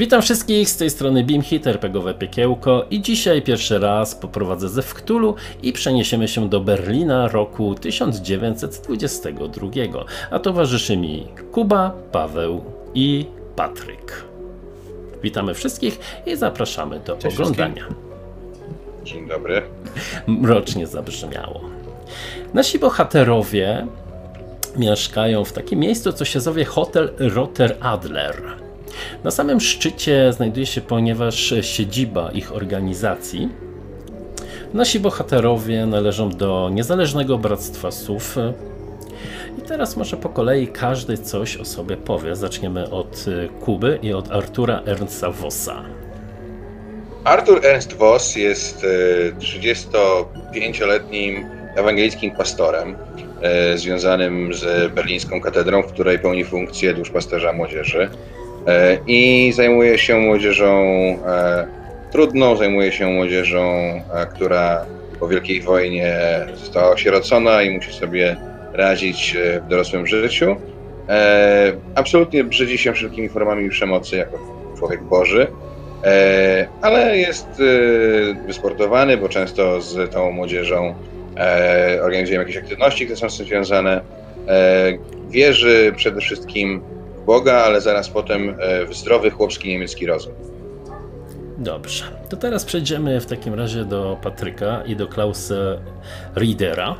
Witam wszystkich, z tej strony Beamhit, RPGowe Piekiełko i dzisiaj pierwszy raz poprowadzę ze Wktulu i przeniesiemy się do Berlina roku 1922, a towarzyszy mi Kuba, Paweł i Patryk. Witamy wszystkich i zapraszamy do Cześć oglądania. Dzień dobry. Mrocznie zabrzmiało. Nasi bohaterowie mieszkają w takim miejscu, co się zowie Hotel Rotter Adler. Na samym szczycie znajduje się, ponieważ siedziba ich organizacji. Nasi bohaterowie należą do Niezależnego Bractwa Sów. I teraz może po kolei każdy coś o sobie powie. Zaczniemy od Kuby i od Artura Ernsta Vossa. Arthur Ernst Voss jest e, 35-letnim ewangelickim pastorem e, związanym z berlińską katedrą, w której pełni funkcję duszpasterza młodzieży. E, I zajmuje się młodzieżą e, trudną, zajmuje się młodzieżą, e, która po Wielkiej Wojnie została osierocona i musi sobie radzić w dorosłym życiu. Absolutnie brzydzi się wszelkimi formami przemocy jako człowiek Boży. Ale jest wysportowany, bo często z tą młodzieżą organizujemy jakieś aktywności, które są z tym związane. Wierzy przede wszystkim Boga, ale zaraz potem e, w zdrowy chłopski niemiecki rozum. Dobrze, to teraz przejdziemy w takim razie do Patryka i do Klausa Riedera.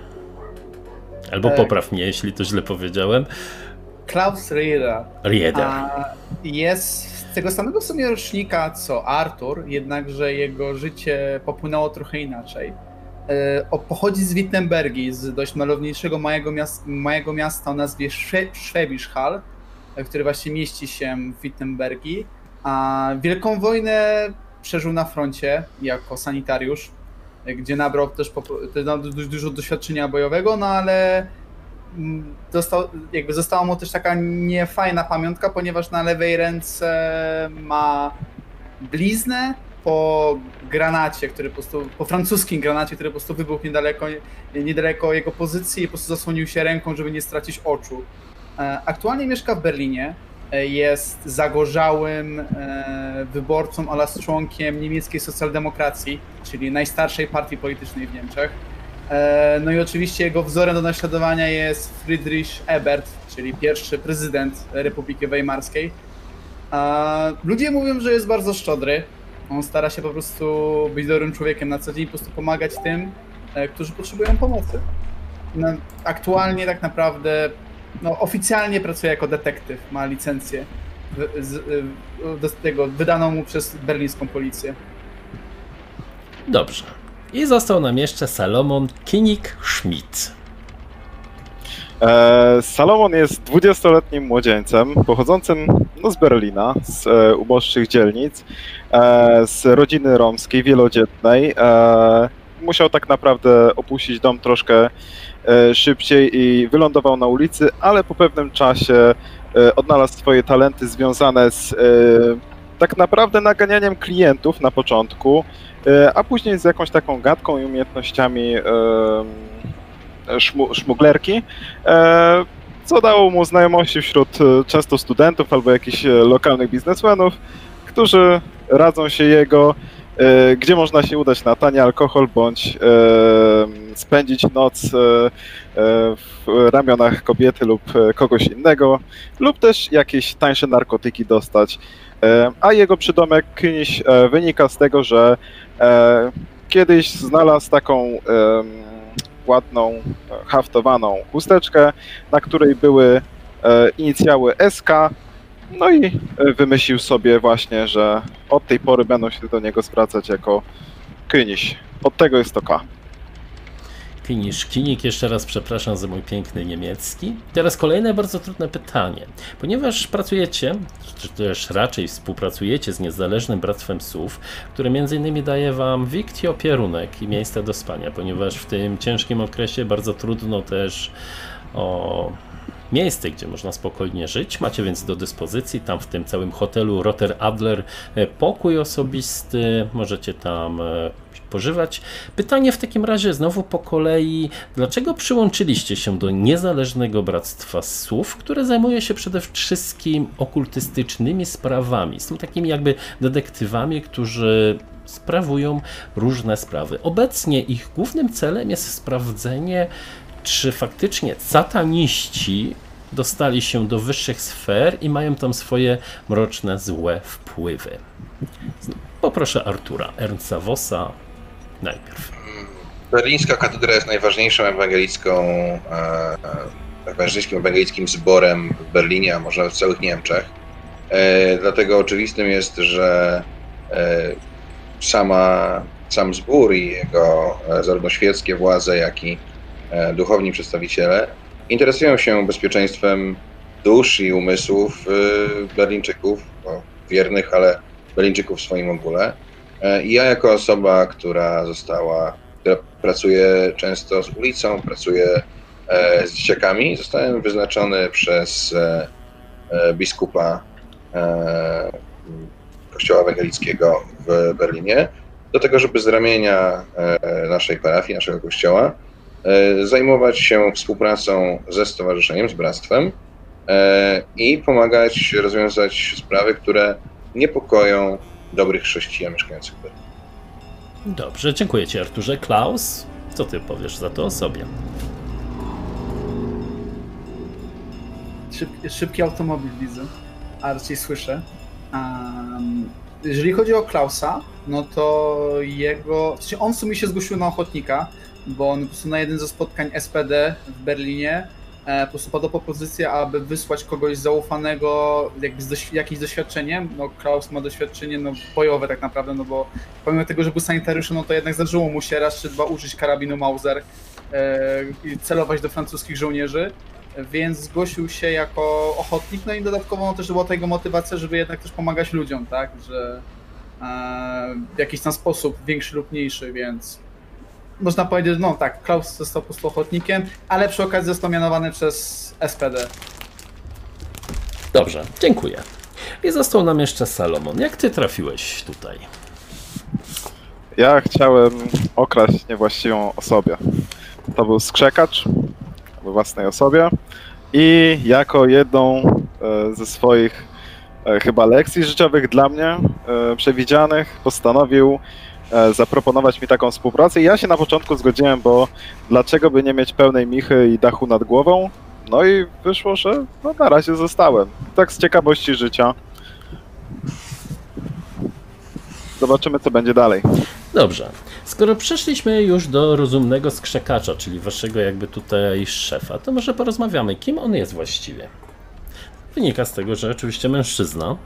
Albo Tak. popraw mnie, jeśli to źle powiedziałem. Klaus Rieder Rieder. jest z tego samego w sumie rocznika co Arthur, jednakże jego życie popłynęło trochę inaczej. E, Pochodzi z Wittenbergi, z dość malowniejszego małego, miast, małego miasta o nazwie Schwäbisch Hall, które właśnie mieści się w Wittenbergi. A Wielką Wojnę przeżył na froncie jako sanitariusz, gdzie nabrał też dużo doświadczenia bojowego, no ale mm, dostał, jakby została mu też taka niefajna pamiątka, ponieważ na lewej ręce ma bliznę po granacie, który po prostu, po francuskim granacie, który po prostu wybuchł niedaleko, niedaleko jego pozycji i po prostu zasłonił się ręką, żeby nie stracić oczu. E, Aktualnie mieszka w Berlinie, e, jest zagorzałym e, wyborcą oraz członkiem niemieckiej socjaldemokracji, czyli najstarszej partii politycznej w Niemczech. No i oczywiście jego wzorem do naśladowania jest Friedrich Ebert, czyli pierwszy prezydent Republiki Weimarskiej. Ludzie mówią, że jest bardzo szczodry. On stara się po prostu być dobrym człowiekiem na co dzień, po prostu pomagać tym, którzy potrzebują pomocy. No, aktualnie tak naprawdę, no oficjalnie pracuje jako detektyw, ma licencję w- z, do tego, wydaną mu przez berlińską policję. Dobrze. I został nam jeszcze Salomon Kinig-Schmidt. E, Salomon jest 20-letnim młodzieńcem pochodzącym no, z Berlina, z e, uboższych dzielnic, e, z rodziny romskiej, wielodzietnej. E, musiał tak naprawdę opuścić dom troszkę szybciej i wylądował na ulicy, ale po pewnym czasie e, odnalazł swoje talenty związane z e, tak naprawdę naganianiem klientów na początku, e, a później z jakąś taką gadką i umiejętnościami e, szmu, szmuglerki, e, co dało mu znajomości wśród e, często studentów albo jakichś e, lokalnych biznesmenów, którzy radzą się jego, e, gdzie można się udać na tani alkohol bądź e, spędzić noc e, e, w ramionach kobiety lub e, kogoś innego, lub też jakieś tańsze narkotyki dostać. E, A jego przydomek e, wynika z tego, że e, kiedyś znalazł taką ładną, e, haftowaną chusteczkę, na której były e, inicjały SK. No i wymyślił sobie właśnie, że od tej pory będą się do niego zwracać jako Kyniś. Od tego jest to K. Kinisz Kinik, jeszcze raz przepraszam za mój piękny niemiecki. Teraz kolejne bardzo trudne pytanie. Ponieważ pracujecie, czy też raczej współpracujecie z Niezależnym Bractwem Sów, które m.in. daje Wam wikt i opierunek i miejsce do spania, ponieważ w tym ciężkim okresie bardzo trudno też o miejsce, gdzie można spokojnie żyć. Macie więc do dyspozycji tam w tym całym hotelu Rotter Adler e, pokój osobisty, możecie tam e, pożywać. Pytanie w takim razie znowu po kolei, dlaczego przyłączyliście się do niezależnego bractwa słów, które zajmuje się przede wszystkim okultystycznymi sprawami? Są takimi jakby detektywami, którzy sprawują różne sprawy. Obecnie ich głównym celem jest sprawdzenie, czy faktycznie sataniści dostali się do wyższych sfer i mają tam swoje mroczne, złe wpływy. Poproszę Artura Ernsta Vossa najpierw. Berlińska katedra jest najważniejszą ewangelicką, e, e, najważniejszym ewangelickim zborem w Berlinie, a może w całych Niemczech. E, dlatego oczywistym jest, że sama, sam zbór i jego zarówno świeckie władze, jak i duchowni przedstawiciele interesują się bezpieczeństwem dusz i umysłów e, Berlińczyków, no, wiernych, ale Berlińczyków w swoim ogóle. E, I ja jako osoba, która została, która pracuje często z ulicą, pracuje e, z dzieciakami, zostałem wyznaczony przez e, e, biskupa e, Kościoła Ewangelickiego w Berlinie do tego, żeby z ramienia e, naszej parafii, naszego kościoła e, zajmować się współpracą ze stowarzyszeniem, z bractwem e, i pomagać rozwiązać sprawy, które niepokoją dobrych chrześcijan mieszkających w Berlinie. Dobrze, dziękuję Ci Arturze. Klaus, co Ty powiesz za to o sobie? Szybki, szybki automobil widzę, a raczej słyszę. Um, jeżeli chodzi o Klausa, no to jego. W sensie on w sumie się zgłosił na ochotnika, bo on po prostu na jeden ze spotkań SPD w Berlinie e, po prostu padła propozycja, aby wysłać kogoś zaufanego, jakby z doś- jakimś doświadczeniem. No, Klaus ma doświadczenie no, bojowe tak naprawdę, no bo pomimo tego, że był sanitariuszem, no to jednak zdarzyło mu się raz czy dwa użyć karabinu Mauser e, i celować do francuskich żołnierzy więc zgłosił się jako ochotnik, no i dodatkowo no, też była to jego motywacja, żeby jednak też pomagać ludziom, tak, że e, w jakiś tam sposób, większy lub mniejszy, więc można powiedzieć, no tak, Klaus został po prostu ochotnikiem, ale przy okazji został mianowany przez SPD. Dobrze, dziękuję. I został nam jeszcze Salomon. Jak Ty trafiłeś tutaj? Ja chciałem okraść niewłaściwą osobę. To był skrzekacz we własnej osobie i jako jedną e, ze swoich e, chyba lekcji życiowych dla mnie e, przewidzianych postanowił zaproponować mi taką współpracę i ja się na początku zgodziłem, bo dlaczego by nie mieć pełnej michy i dachu nad głową? No i wyszło, że no na razie zostałem. Tak z ciekawości życia. Zobaczymy, co będzie dalej. Dobrze. Skoro przeszliśmy już do rozumnego skrzekacza, czyli waszego jakby tutaj szefa, to może porozmawiamy, kim on jest właściwie. Wynika z tego, że oczywiście mężczyzna.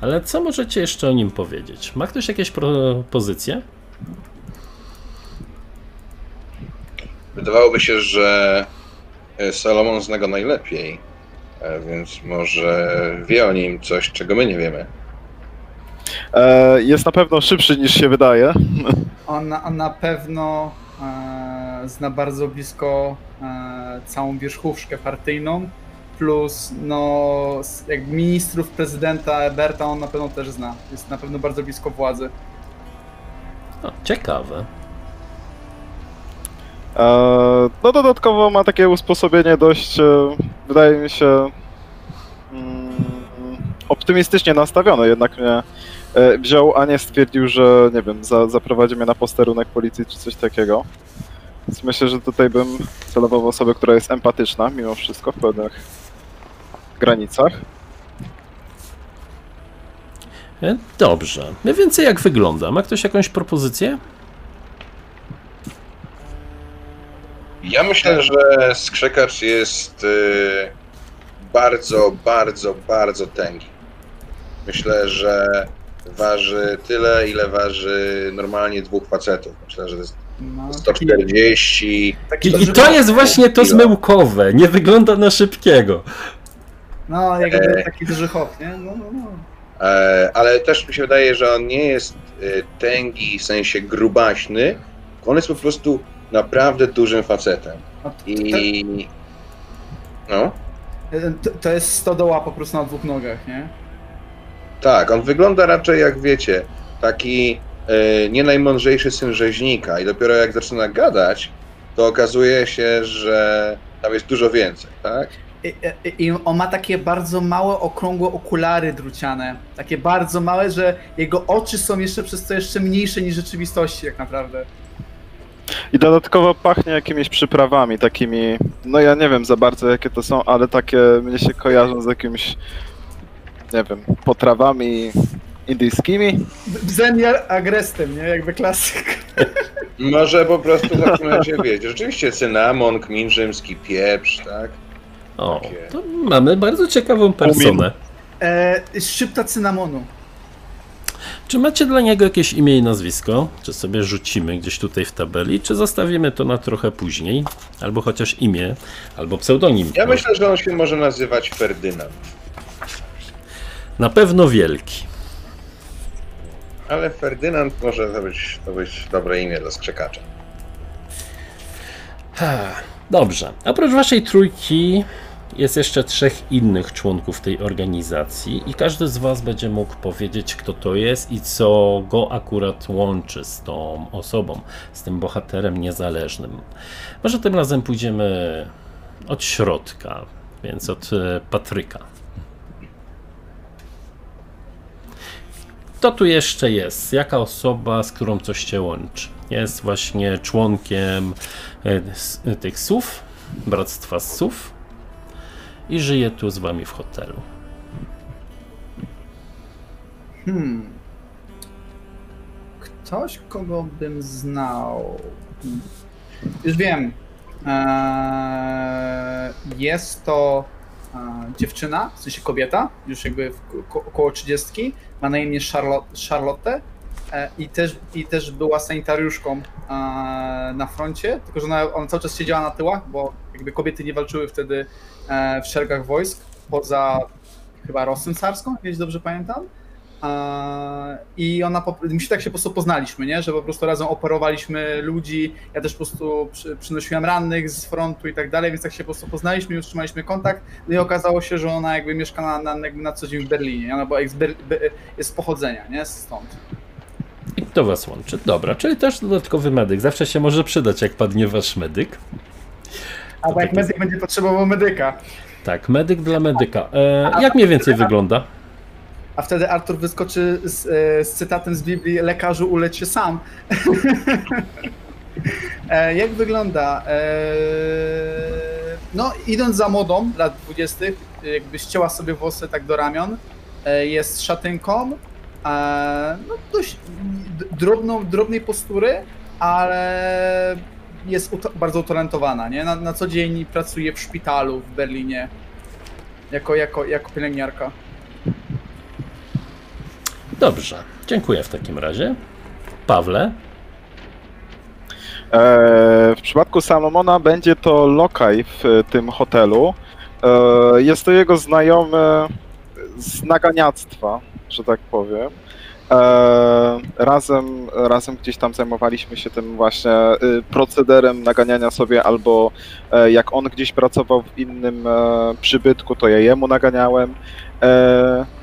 Ale co możecie jeszcze o nim powiedzieć? Ma ktoś jakieś propozycje? Wydawałoby się, że e, Salomon zna go najlepiej, e, więc może wie o nim coś, czego my nie wiemy. E, jest na pewno szybszy niż się wydaje. On, na- on na pewno e, zna bardzo blisko e, całą wierzchówkę partyjną, plus no, jak ministrów prezydenta Eberta on na pewno też zna. Jest na pewno bardzo blisko władzy. O, ciekawe. E, no dodatkowo ma takie usposobienie dość, e, wydaje mi się, mm, optymistycznie nastawione. Jednak mnie e, wziął, a nie stwierdził, że nie wiem, za, zaprowadzi mnie na posterunek policji czy coś takiego. Więc myślę, że tutaj bym celował w osobę, która jest empatyczna mimo wszystko w pewnych granicach. E, Dobrze. Mniej więcej jak wygląda? Ma ktoś jakąś propozycję? Ja myślę, że skrzekacz jest y, bardzo, bardzo, bardzo tęgi. Myślę, że waży tyle, ile waży normalnie dwóch facetów. Myślę, że to jest No, taki, 140. taki I, I to jest właśnie to zmyłkowe. Nie wygląda na szybkiego. No, jakby E. taki duży hop, nie? No, no, no. E, ale też mi się wydaje, że on nie jest y, tęgi w sensie grubaśny, on jest po prostu naprawdę dużym facetem. I No. E, To, to jest stodoła po prostu na dwóch nogach, nie? Tak, on wygląda raczej jak wiecie, taki e, nie najmądrzejszy syn rzeźnika i dopiero jak zaczyna gadać, to okazuje się, że tam jest dużo więcej, tak? I, i, on ma takie bardzo małe, okrągłe okulary druciane. Takie bardzo małe, że jego oczy są jeszcze przez to jeszcze mniejsze niż rzeczywistości, jak naprawdę. I dodatkowo pachnie jakimiś przyprawami, takimi, no ja nie wiem za bardzo jakie to są, ale takie mnie się kojarzą z jakimś, nie wiem, potrawami indyjskimi. Bzem i agrestem, nie? Jakby klasyk. Może po prostu w takim razie wiecie, rzeczywiście cynamon, kmin rzymski, pieprz, tak? O, to mamy bardzo ciekawą personę. E, szczypta cynamonu. Czy macie dla niego jakieś imię i nazwisko? Czy sobie rzucimy gdzieś tutaj w tabeli, czy zostawimy to na trochę później? Albo chociaż imię, albo pseudonim. Ja myślę, że on się może nazywać Ferdynand, Na pewno wielki. ale Ferdynand może to być, to być dobre imię dla skrzekacza. Dobrze. Oprócz waszej trójki jest jeszcze trzech innych członków tej organizacji i każdy z was będzie mógł powiedzieć, kto to jest i co go akurat łączy z tą osobą, z tym bohaterem niezależnym. Może tym razem pójdziemy od środka, więc od e, Patryka. Kto tu jeszcze jest? Jaka osoba, z którą coś cię łączy? Jest właśnie członkiem e, tych SUV, Bractwa SUV i żyje tu z wami w hotelu. Hmm. Ktoś, kogo bym znał. Już wiem. Eee, jest to e, dziewczyna, w sensie kobieta, już jakby w, ko, około 30. Ma na imię Charlotte, Charlotte e, i, też, i też była sanitariuszką e, na froncie, tylko że ona, ona cały czas siedziała na tyłach, bo jakby kobiety nie walczyły wtedy w szeregach wojsk, poza chyba Rosją Carską, jeśli dobrze pamiętam. Eee, I ona, my się tak się po prostu poznaliśmy, nie? że po prostu razem operowaliśmy ludzi, ja też po prostu przy, przynosiłem rannych z frontu i tak dalej, więc tak się po prostu poznaliśmy i utrzymaliśmy kontakt. No i okazało się, że ona jakby mieszka na, na, jakby na co dzień w Berlinie, ona była jest z pochodzenia, nie? Stąd. I kto was łączy? Dobra, czyli też dodatkowy medyk. Zawsze się może przydać, jak padnie wasz medyk. A bo jak medyk będzie potrzebował medyka, Tak, medyk dla medyka. E, jak mniej więcej wygląda? a wtedy Artur wyskoczy z, e, z cytatem z Biblii lekarzu uleć się sam. E, Jak wygląda? E, No, idąc za modą lat 20., jakby ścięła sobie włosy tak do ramion, e, jest szatynką, e, no dość drobną, drobnej postury, ale jest bardzo utalentowana, nie? Na, na co dzień pracuje w szpitalu w Berlinie jako, jako, jako pielęgniarka. Dobrze, dziękuję w takim razie. Pawle, E, w przypadku Salomona będzie to lokaj w tym hotelu. E, jest to jego znajomy z naganiactwa, że tak powiem. E, razem, razem gdzieś tam zajmowaliśmy się tym właśnie e, procederem naganiania sobie, albo e, jak on gdzieś pracował w innym e, przybytku, to ja jemu naganiałem.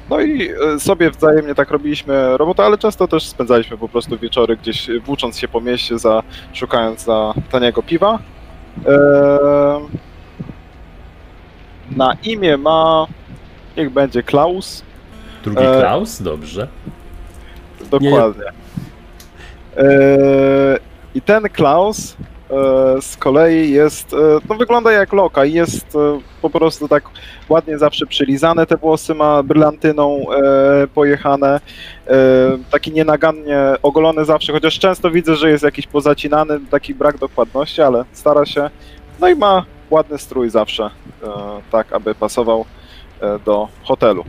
No i sobie wzajemnie tak robiliśmy robotę, ale często też spędzaliśmy po prostu wieczory gdzieś włócząc się po mieście, za, szukając za taniego piwa. Na imię ma, niech będzie Klaus, drugi Klaus, dobrze. Dokładnie. E, I ten Klaus e, z kolei jest, e, no wygląda jak loka, jest e, po prostu tak ładnie zawsze przylizane, te włosy ma brylantyną pojechane, taki nienagannie ogolony zawsze, chociaż często widzę, że jest jakiś pozacinany, taki brak dokładności, ale stara się, no i ma ładny strój zawsze, tak aby pasował do hotelu.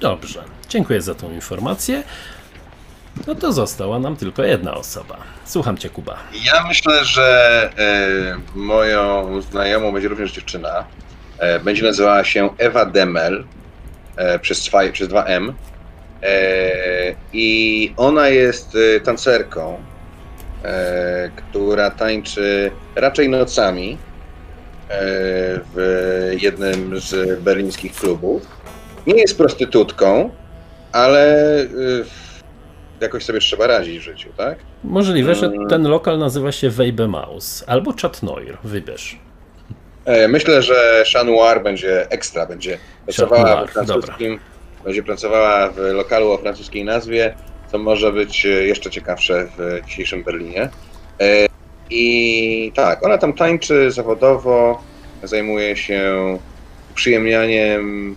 Dobrze, dziękuję za tą informację. No to została nam tylko jedna osoba. Słucham cię, Kuba. Ja myślę, że e, moją znajomą będzie również dziewczyna. E, będzie nazywała się Ewa Demel e, przez, dwa, przez dwa M. E, I ona jest e, tancerką, e, która tańczy raczej nocami. w jednym z berlińskich klubów. Nie jest prostytutką, ale jakoś sobie trzeba radzić w życiu, tak? Możliwe, że ten lokal nazywa się Weibemaus albo Chatnoir, wybierz. Myślę, że Chanoir będzie ekstra, będzie pracowała we francuskim, będzie pracowała w lokalu o francuskiej nazwie, co może być jeszcze ciekawsze w dzisiejszym Berlinie. I tak, ona tam tańczy zawodowo, zajmuje się przyjemnianiem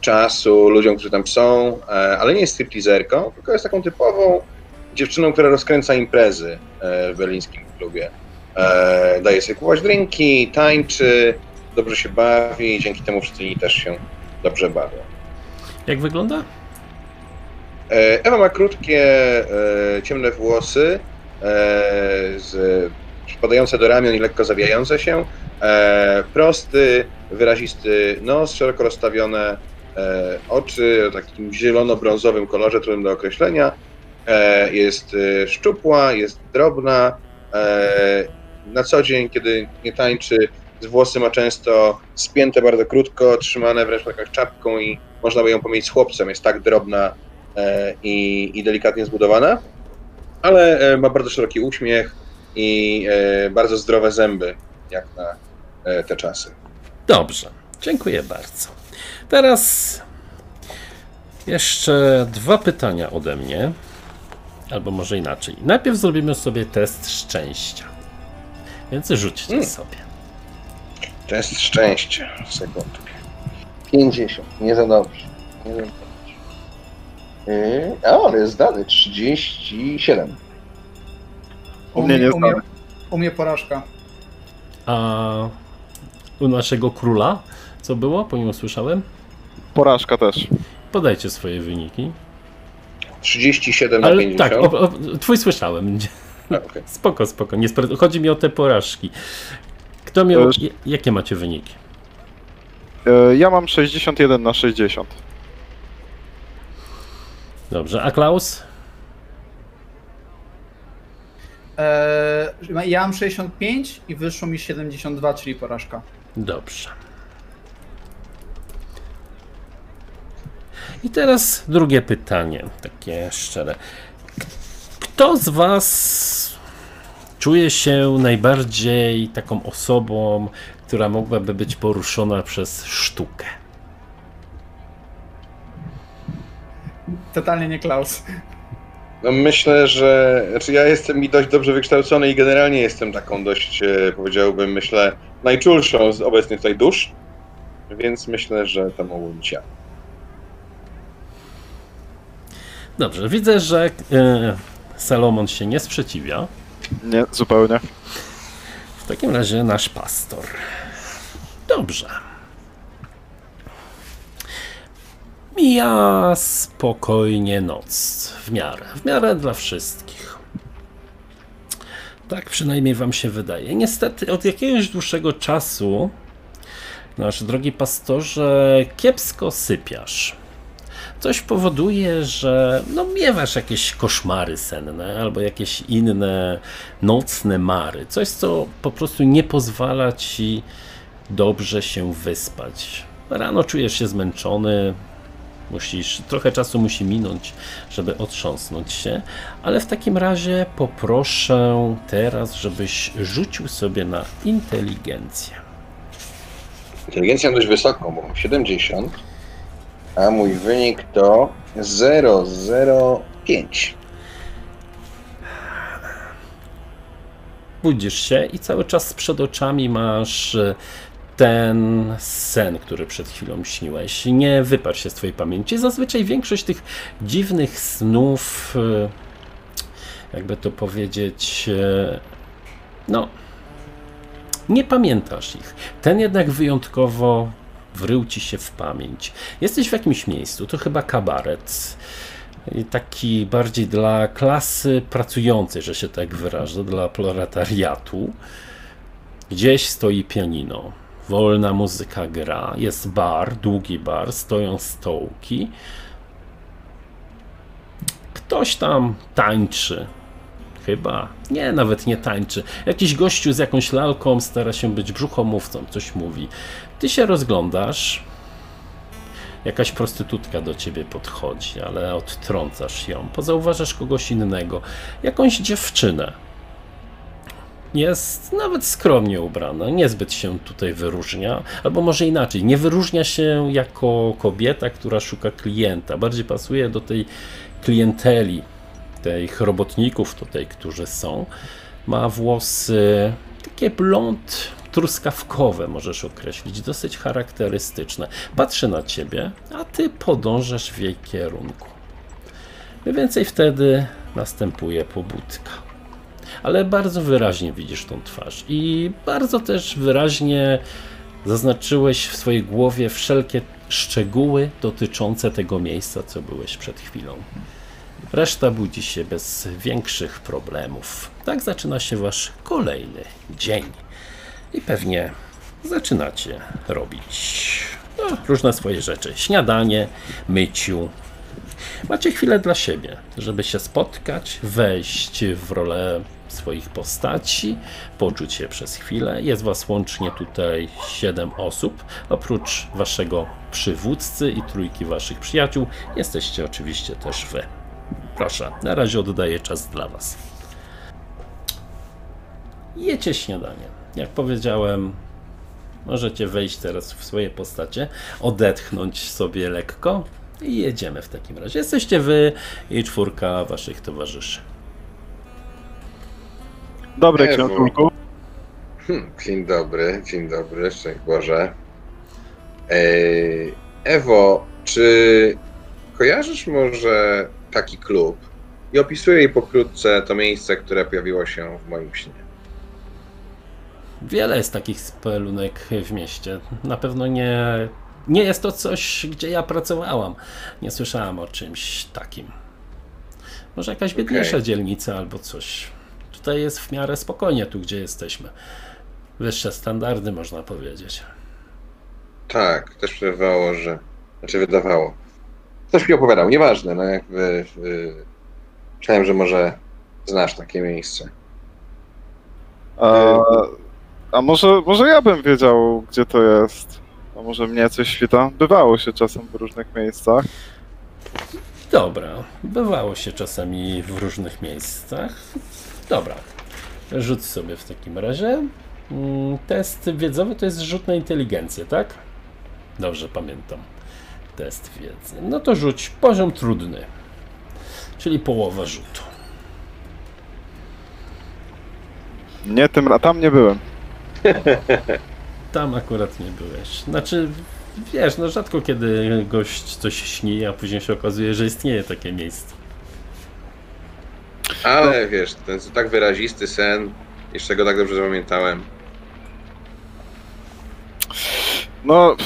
czasu ludziom, którzy tam są, e, ale nie jest stripteaserką, tylko jest taką typową dziewczyną, która rozkręca imprezy e, w berlińskim klubie. E, daje sobie kupować drinki, tańczy, dobrze się bawi i dzięki temu wszyscy inni też się dobrze bawią. Jak wygląda? Ewa ma krótkie, ciemne włosy, z, przypadające do ramion i lekko zawijające się, prosty, wyrazisty nos, szeroko rozstawione oczy o takim zielono-brązowym kolorze, trudnym do określenia. E, jest e, szczupła, jest drobna. Na co dzień, kiedy nie tańczy, włosy ma często spięte bardzo krótko, trzymane wręcz taką czapką i można by ją pomylić z chłopcem. Jest tak drobna i, i delikatnie zbudowana, ale ma bardzo szeroki uśmiech i bardzo zdrowe zęby, jak na te czasy. Dobrze, dziękuję bardzo. Teraz jeszcze dwa pytania ode mnie. Albo może inaczej. Najpierw zrobimy sobie test szczęścia. Więc rzućcie hmm. sobie. Test szczęścia. Sekundkę. 50. Nie za dobrze. Nie za dobrze. Yy, ale jest dany. 37. U mnie nie u mnie, u mnie porażka. A u naszego króla co było? Pomimo słyszałem? Porażka też. Podajcie swoje wyniki. 37 Ale, na 50. Tak, o, o, twój słyszałem. A, okay. Spoko, spoko. Nie chodzi mi o te porażki. Kto miał. Jakie macie wyniki? E, ja mam 61 na 60. Dobrze, a Klaus? Eee, ja mam 65 i wyszło mi 72, czyli porażka. Dobrze. I teraz drugie pytanie, takie szczere. Kto z Was czuje się najbardziej taką osobą, która mogłaby być poruszona przez sztukę? Totalnie nie Klaus. No myślę, że znaczy ja jestem mi dość dobrze wykształcony i generalnie jestem taką dość, e, powiedziałbym, myślę, najczulszą z obecnych tutaj dusz, więc myślę, że to mogło być ja. Dobrze, widzę, że e, Salomon się nie sprzeciwia. Nie, zupełnie. W takim razie nasz pastor. Dobrze. Mija spokojnie noc. W miarę. W miarę dla wszystkich. Tak przynajmniej wam się wydaje. Niestety od jakiegoś dłuższego czasu nasz drogi pastorze kiepsko sypiasz coś powoduje, że no, miewasz jakieś koszmary senne albo jakieś inne nocne mary. Coś, co po prostu nie pozwala ci dobrze się wyspać. Rano czujesz się zmęczony, musisz, trochę czasu musi minąć, żeby otrząsnąć się, ale w takim razie poproszę teraz, żebyś rzucił sobie na inteligencję. Inteligencję dość wysoką, bo mam 70 a mój wynik to 005. Budzisz się i cały czas przed oczami masz e, ten sen, który przed chwilą śniłeś. Nie wyparł się z twojej pamięci. Zazwyczaj większość tych dziwnych snów, e, jakby to powiedzieć, e, no, nie pamiętasz ich. Ten jednak wyjątkowo wrył ci się w pamięć. Jesteś w jakimś miejscu, to chyba kabaret. Taki bardziej dla klasy pracującej, że się tak wyrażę, dla proletariatu. Gdzieś stoi pianino. Wolna muzyka gra, jest bar, długi bar, stoją stołki. Ktoś tam tańczy. Chyba. Nie, nawet nie tańczy. Jakiś gościu z jakąś lalką stara się być brzuchomówcą, coś mówi. Ty się rozglądasz. Jakaś prostytutka do ciebie podchodzi, ale odtrącasz ją. Pozauważasz kogoś innego. Jakąś dziewczynę. Jest nawet skromnie ubrana, niezbyt się tutaj wyróżnia, albo może inaczej, nie wyróżnia się jako kobieta, która szuka klienta, bardziej pasuje do tej klienteli, tych robotników tutaj, którzy są. Ma włosy takie blond truskawkowe, możesz określić, dosyć charakterystyczne. Patrzy na ciebie, a ty podążasz w jej kierunku. Mniej więcej wtedy następuje pobudka. Ale bardzo wyraźnie widzisz tą twarz i bardzo też wyraźnie zaznaczyłeś w swojej głowie wszelkie szczegóły dotyczące tego miejsca, co byłeś przed chwilą. Reszta budzi się bez większych problemów. Tak zaczyna się wasz kolejny dzień. I pewnie zaczynacie robić no, różne swoje rzeczy. Śniadanie, myciu. Macie chwilę dla siebie, żeby się spotkać, wejść w rolę swoich postaci, poczuć się przez chwilę. Jest was łącznie tutaj 7 osób. Oprócz waszego przywódcy i trójki waszych przyjaciół, jesteście oczywiście też wy. Proszę, na razie oddaję czas dla was. Jecie śniadanie. Jak powiedziałem, możecie wejść teraz w swoje postacie, odetchnąć sobie lekko i jedziemy w takim razie. Jesteście wy i czwórka waszych towarzyszy. Dobre, Ewo. Hmm, dzień dobry, dzień dobry, szczęść Boże. Ej, Ewo, czy kojarzysz może taki klub? I opisuję jej pokrótce to miejsce, które pojawiło się w moim śnie. Wiele jest takich spelunek w mieście. Na pewno nie, nie jest to coś, gdzie ja pracowałam. Nie słyszałam o czymś takim. Może jakaś biedniejsza Okej. dzielnica albo coś. Tutaj jest w miarę spokojnie, tu gdzie jesteśmy. Wyższe standardy, można powiedzieć. Tak, też wydawało, że. Znaczy wydawało. Ktoś mi opowiadał, nieważne, no jakby. Yy, myślałem, że może znasz takie miejsce. A, a może, może ja bym wiedział, gdzie to jest. A może mnie coś świta? Bywało się czasem w różnych miejscach. Dobra, bywało się czasami w różnych miejscach. Dobra, rzuć sobie w takim razie. Mm, Test wiedzowy to jest rzut na inteligencję, tak? Dobrze pamiętam. Test wiedzy. No to rzuć poziom trudny, czyli połowa rzutu. Nie tym, a tam nie byłem. Tam akurat nie byłeś. Znaczy, wiesz, no rzadko kiedy gość coś śni, a później się okazuje, że istnieje takie miejsce. Ale wiesz, ten tak wyrazisty sen, jeszcze go tak dobrze zapamiętałem. No,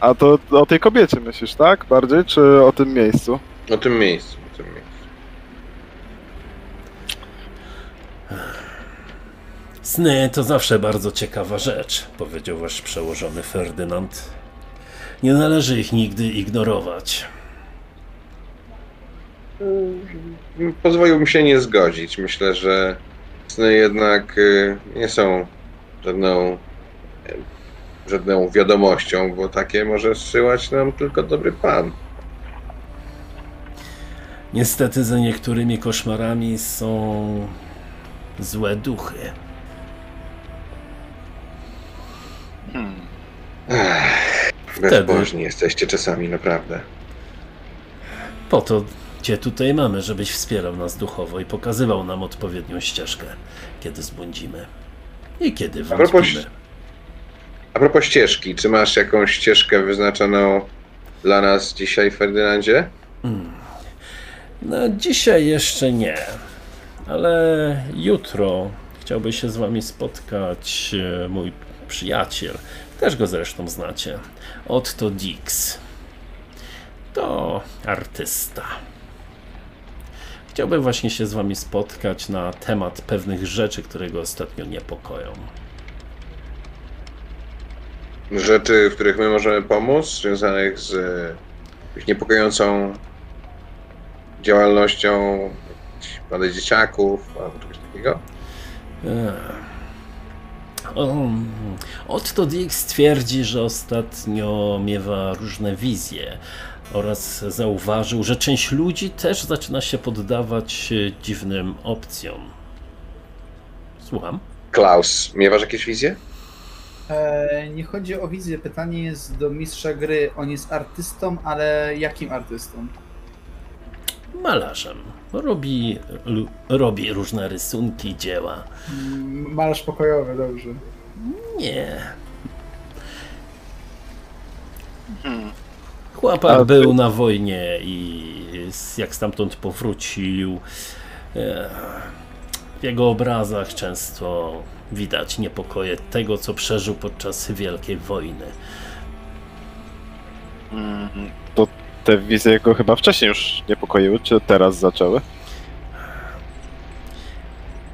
a to o tej kobiecie myślisz, tak? Bardziej, czy o tym miejscu? O tym miejscu, o tym miejscu. Sny to zawsze bardzo ciekawa rzecz, powiedział wasz przełożony Ferdynand. Nie należy ich nigdy ignorować. Pozwoliłbym się nie zgodzić. Myślę, że sny jednak y, nie są żadną, żadną wiadomością, bo takie może zsyłać nam tylko dobry pan. Niestety za niektórymi koszmarami są złe duchy. Bezbożni jesteście czasami, naprawdę. Po to cię tutaj mamy, żebyś wspierał nas duchowo i pokazywał nam odpowiednią ścieżkę, kiedy zbłądzimy i kiedy propos- wątpimy. A propos ścieżki, czy masz jakąś ścieżkę wyznaczoną dla nas dzisiaj, Ferdynandzie? No, dzisiaj jeszcze nie, ale jutro chciałby się z wami spotkać e, mój przyjaciel. Też go zresztą znacie. Otto Dix. To artysta. Chciałbym właśnie się z wami spotkać na temat pewnych rzeczy, które go ostatnio niepokoją. Rzeczy, w których my możemy pomóc, związanych z e, jakąś niepokojącą działalnością Bandę dzieciaków, albo czegoś takiego? Um, Otto Dix twierdzi, że ostatnio miewa różne wizje oraz zauważył, że część ludzi też zaczyna się poddawać e, dziwnym opcjom. Słucham? Klaus, miewasz jakieś wizje? E, nie chodzi o wizję, pytanie jest do mistrza gry. On jest artystą, ale jakim artystą? Malarzem. Robi, robi różne rysunki, dzieła. Mm, Malarz pokojowy, dobrze. Nie. Hmm. Chłopak był na wojnie i jak stamtąd powrócił, e, w jego obrazach często widać niepokoje tego, co przeżył podczas Wielkiej Wojny. Mm, To te wizje go chyba wcześniej już niepokoiły, czy teraz zaczęły?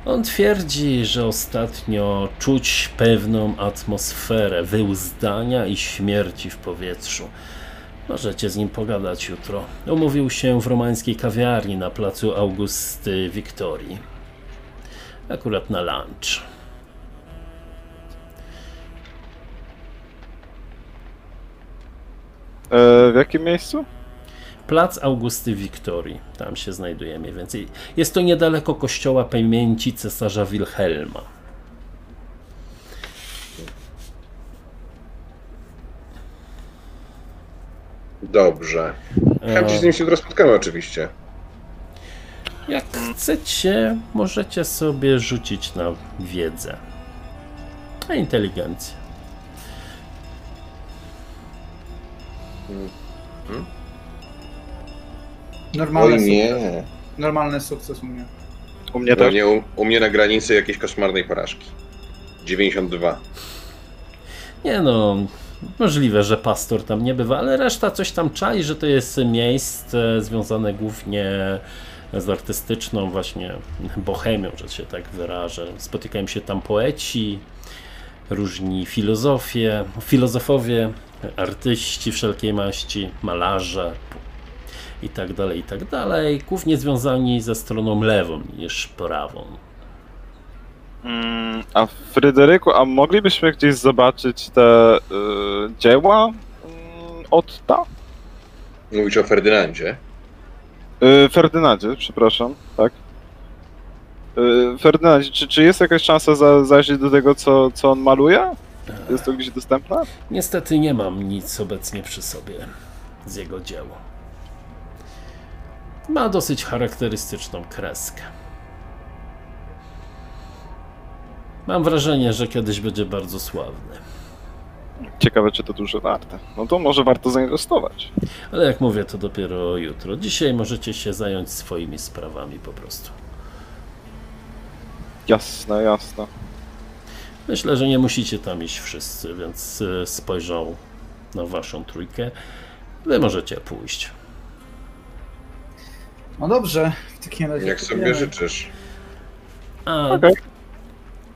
On twierdzi, że ostatnio czuć pewną atmosferę wyuzdania i śmierci w powietrzu. Możecie z nim pogadać jutro. Umówił się w romańskiej kawiarni na placu Augusty Wiktorii. Akurat na lunch. E, w jakim miejscu? Plac Augusty Wiktorii. Tam się znajduje mniej więcej. Jest to niedaleko kościoła pamięci cesarza Wilhelma. Dobrze. Chętnie z nim się jutro spotkamy oczywiście. Jak chcecie, możecie sobie rzucić na wiedzę. Na inteligencję. Normalny Oj sukces. nie. Normalny sukces u mnie. U mnie U też. mnie, u, u mnie na granicy jakiejś koszmarnej porażki. 92. Nie no, możliwe, że pastor tam nie bywa, ale reszta coś tam czai, że to jest miejsce związane głównie z artystyczną właśnie bohemią, że się tak wyrażę. Spotykają się tam poeci, różni filozofie, filozofowie, artyści wszelkiej maści, malarze i tak dalej, i tak dalej. Głównie związani ze stroną lewą niż prawą. Mm, a Fryderyku, a moglibyśmy gdzieś zobaczyć te y, dzieła mm, Otta? Mówić o Ferdynandzie. Y, Ferdynandzie, przepraszam, tak. Y, Ferdynandzie, czy, czy jest jakaś szansa za, zajrzeć do tego, co, co on maluje? Jest to gdzieś dostępne? Niestety nie mam nic obecnie przy sobie z jego dzieł. Ma dosyć charakterystyczną kreskę. Mam wrażenie, że kiedyś będzie bardzo sławny. Ciekawe, czy to dużo warte. No to może warto zainwestować. Ale jak mówię, to dopiero jutro. Dzisiaj możecie się zająć swoimi sprawami po prostu. Jasne, jasne. Myślę, że nie musicie tam iść wszyscy, więc y, spojrzą na waszą trójkę. Wy możecie pójść. No dobrze, w takim razie. Jak sobie kupujemy. życzysz. A, Okej.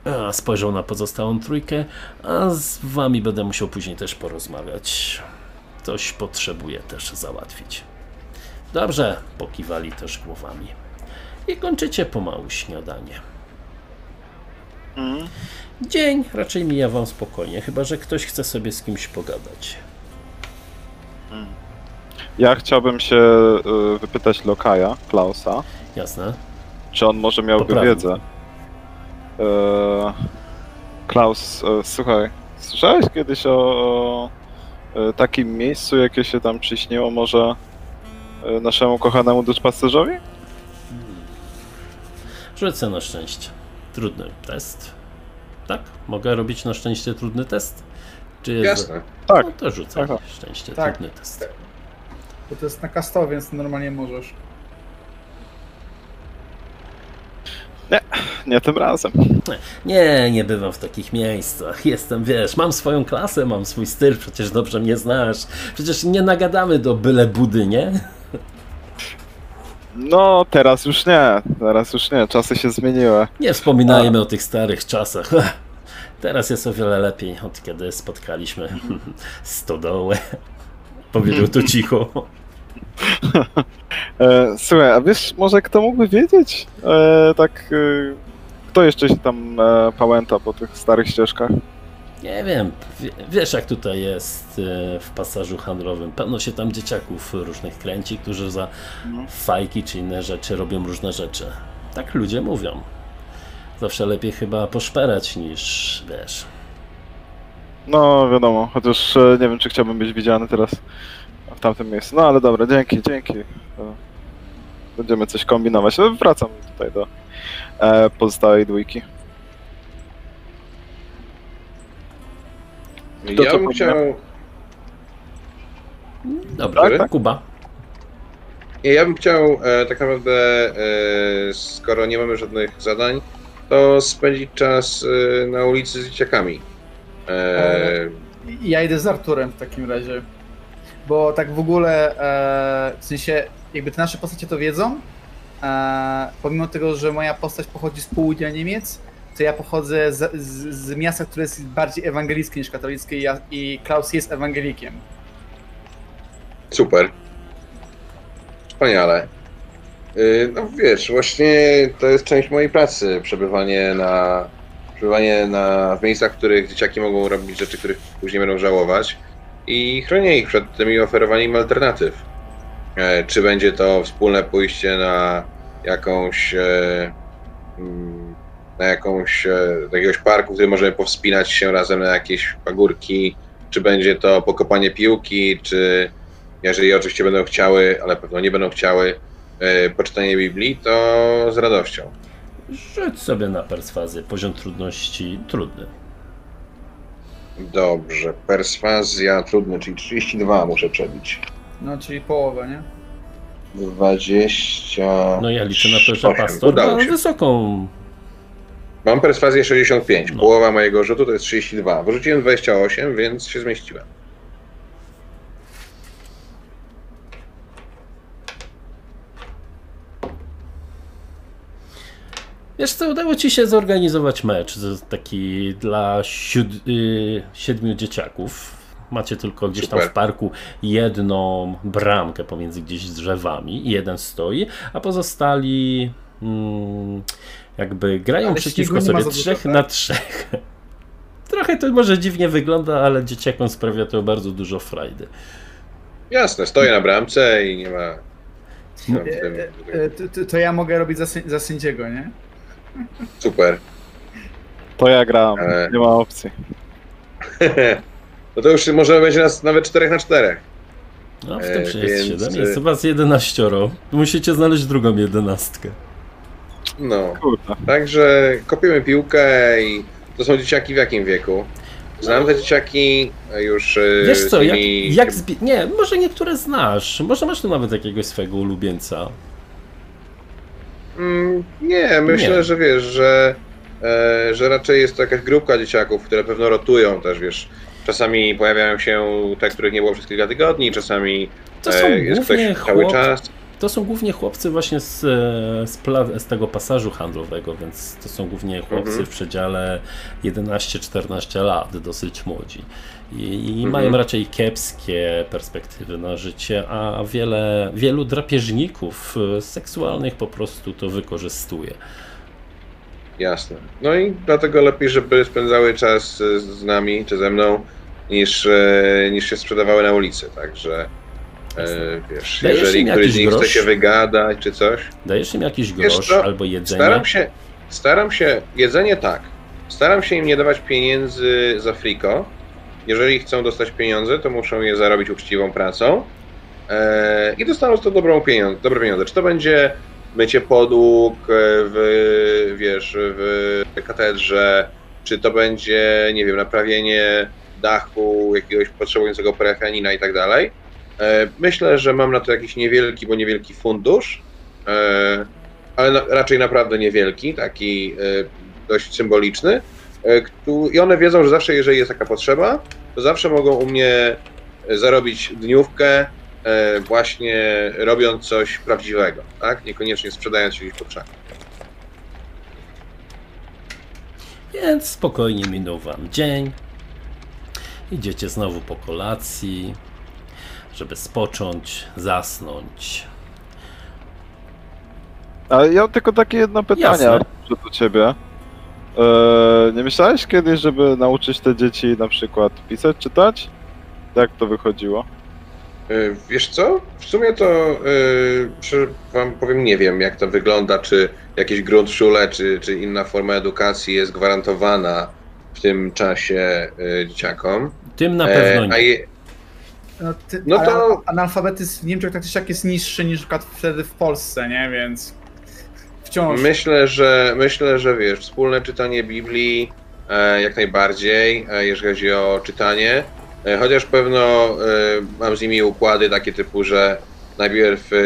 a spojrzał na pozostałą trójkę, a z wami będę musiał później też porozmawiać. Coś potrzebuję też załatwić. Dobrze, pokiwali też głowami. I kończycie pomału śniadanie. Mhm. Dzień raczej mija wam spokojnie, chyba że ktoś chce sobie z kimś pogadać. Ja chciałbym się y, wypytać Lokaja, Klausa, Jasne? czy on może miałby Poprawnie. wiedzę. E, Klaus, e, słuchaj, słyszałeś kiedyś o, o e, takim miejscu, jakie się tam przyśniło może e, naszemu kochanemu duszpasterzowi? Rzucę na szczęście. Trudny test. Tak? Mogę robić na szczęście trudny test? Czy jest... Jasne. Tak, No to rzucę Tak. szczęście, Tak. trudny test. Bo to jest na kastowie, więc normalnie możesz. nie tym razem. Nie, nie bywam w takich miejscach. Jestem, wiesz, mam swoją klasę, mam swój styl, przecież dobrze mnie znasz. Przecież nie nagadamy do byle budy, nie? No, teraz już nie, teraz już nie, czasy się zmieniły. Nie wspominajmy o tych starych czasach. Teraz jest o wiele lepiej, od kiedy spotkaliśmy stodołę. Powiedział to cicho. E, słuchaj, a wiesz może kto mógłby wiedzieć? E, tak, e, kto jeszcze się tam e, pałęta po tych starych ścieżkach? Nie wiem, wie- wiesz jak tutaj jest e, w pasażu handlowym. Pełno się tam dzieciaków różnych kręci, którzy za No. fajki czy inne rzeczy robią różne rzeczy. Tak ludzie mówią. Zawsze lepiej chyba poszperać niż, wiesz... No wiadomo, chociaż e, nie wiem czy chciałbym być widziany teraz w tamtym miejscu. No ale dobra, dzięki, dzięki. E, Będziemy coś kombinować. No, wracam tutaj do e, pozostałej dwójki. To ja co bym powinno? chciał. Dobra, Tak, tak. Kuba. Nie, ja bym chciał e, tak naprawdę, e, skoro nie mamy żadnych zadań, to spędzić czas e, na ulicy z dzieciakami. E, Ja idę z Arturem w takim razie. Bo tak w ogóle, e, w sensie, jakby te nasze postacie to wiedzą, e, pomimo tego, że moja postać pochodzi z południa Niemiec, to ja pochodzę z, z, z miasta, które jest bardziej ewangelickie niż katolickie i, i Klaus jest ewangelikiem. super. Wspaniale. Y, No wiesz, właśnie to jest część mojej pracy, przebywanie na przebywanie na, w miejscach, w których dzieciaki mogą robić rzeczy, których później będą żałować i chronię ich przed tym i oferowanie im alternatyw. E, Czy będzie to wspólne pójście na jakąś e, mm, na jakąś e, do jakiegoś parku, gdzie możemy powspinać się razem na jakieś pagórki, czy będzie to pokopanie piłki, czy jeżeli oczywiście będą chciały, ale pewno nie będą chciały poczytanie Biblii, to z radością. Rzuć sobie na perswazję. Poziom trudności trudny. Dobrze, perswazja trudny, czyli 32 muszę przebić. No, czyli połowa, nie? 20. No ja liczę na to, że pastor Udało ma się. wysoką... Mam perswazję 65. No. Połowa mojego rzutu to jest 32. Wyrzuciłem 28, więc się zmieściłem. Wiesz co, udało ci się zorganizować mecz taki dla siód- y, siedmiu dzieciaków. Macie tylko gdzieś tam w parku jedną bramkę pomiędzy gdzieś drzewami i jeden stoi, a pozostali mm, jakby grają Ale przeciwko sobie dużo, trzech tak? na trzech. Trochę to może dziwnie wygląda, ale dzieciakom sprawia to bardzo dużo frajdy. Jasne, stoję na bramce i nie ma. E, tym- e, to, ja mogę robić za, za sędziego, nie? Super. To ja gram, E. nie ma opcji. No to już może będzie nas nawet 4 na 4. No w E, tym jest więc, 7, e, jest was 11. Musicie znaleźć drugą jedenastkę. No. Kurde. Także kopiemy piłkę i to są dzieciaki w jakim wieku? Znam te dzieciaki już. e, Wiesz z co, jak, nimi- jak zbi- Nie, może niektóre znasz. Może masz tu nawet jakiegoś swojego ulubieńca. Mm, nie, myślę, Nie. że wiesz, że, e, że raczej jest to jakaś grupka dzieciaków, które pewno rotują też, wiesz. Czasami pojawiają się te, których nie było przez kilka tygodni, czasami To są e, jest ktoś cały chłop- czas. To są głównie chłopcy właśnie z, e, z, z tego pasażu handlowego, więc to są głównie chłopcy Mhm. w przedziale 11-14 lat, dosyć młodzi. I, Mhm. mają raczej kiepskie perspektywy na życie, a wiele, wielu drapieżników e, seksualnych po prostu to wykorzystuje. Jasne. No i dlatego lepiej, żeby spędzały czas e, z nami czy ze mną, niż, e, niż się sprzedawały na ulicy. Także e, wiesz, Dajesz jeżeli któryś z nich chce się wygadać czy coś, Dajesz im jakiś Wiesz grosz co? albo jedzenie. Staram się, staram się, jedzenie tak. Staram się im nie dawać pieniędzy za friko. Jeżeli chcą dostać pieniądze, to muszą je zarobić uczciwą pracą. Eee, I dostaną to dobrą pieniądze, dobre pieniądze. Czy to będzie mycie podłóg e, w, wiesz, w katedrze, czy to będzie, nie wiem, naprawienie dachu jakiegoś potrzebującego parafianina i tak dalej. E, Myślę, że mam na to jakiś niewielki, bo niewielki fundusz. E, ale raczej naprawdę niewielki, taki e, dość symboliczny. E, I one wiedzą, że zawsze, jeżeli jest taka potrzeba, to zawsze mogą u mnie zarobić dniówkę, e, właśnie robiąc coś prawdziwego, tak? Niekoniecznie sprzedając się gdzieś po krzakach. Więc spokojnie minął wam dzień. Idziecie znowu po kolacji. żeby spocząć, zasnąć. A ja mam tylko takie jedno pytanie Jasne. Do ciebie. Eee, nie myślałeś kiedyś, żeby nauczyć te dzieci na przykład pisać, czytać? Jak to wychodziło? Y, Wiesz co? W sumie to y, że wam powiem, nie wiem jak to wygląda, czy jakiś grunt szule, czy, czy inna forma edukacji jest gwarantowana w tym czasie y, dzieciakom. Tym na E, pewno a nie. je, No, ty, No to-. Analfabetyzm w Niemczech tak czy siak jest niższy niż na przykład wtedy w Polsce, nie? Więc wciąż. myślę, że myślę, że wiesz, wspólne czytanie Biblii e, jak najbardziej, e, jeżeli chodzi o czytanie. E, chociaż pewno e, mam z nimi układy takie typu, że najpierw e,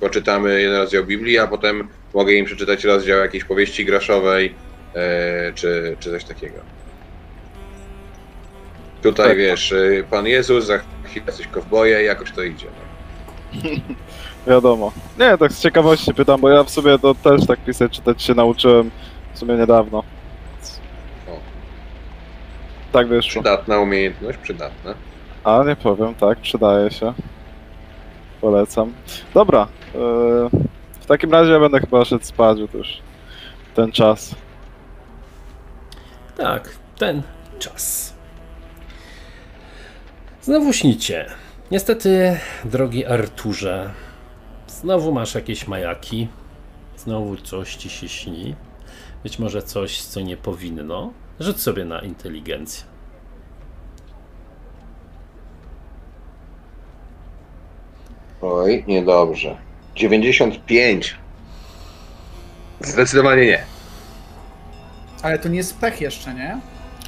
poczytamy jeden rozdział Biblii, a potem mogę im przeczytać rozdział jakiejś powieści groszowej e, czy, czy coś takiego. Tutaj Tak. wiesz, Pan Jezus, za chwilę coś kowboje i jakoś to idzie. No. Wiadomo. Nie, tak z ciekawości pytam, bo ja w sumie to też tak pisać, czytać się nauczyłem w sumie niedawno. O. Tak wyszło. Przydatna umiejętność, przydatna. A, nie powiem, tak, przydaje się. Polecam. Dobra, yy, w takim razie ja będę chyba szedł spać bo to już ten czas. Tak, ten czas. Znowu śnicie. Niestety, drogi Arturze, znowu masz jakieś majaki. Znowu coś ci się śni. Być może coś, co nie powinno. Rzuć sobie na inteligencję. Oj, niedobrze. 95. Zdecydowanie nie. Ale to nie jest pech jeszcze, nie?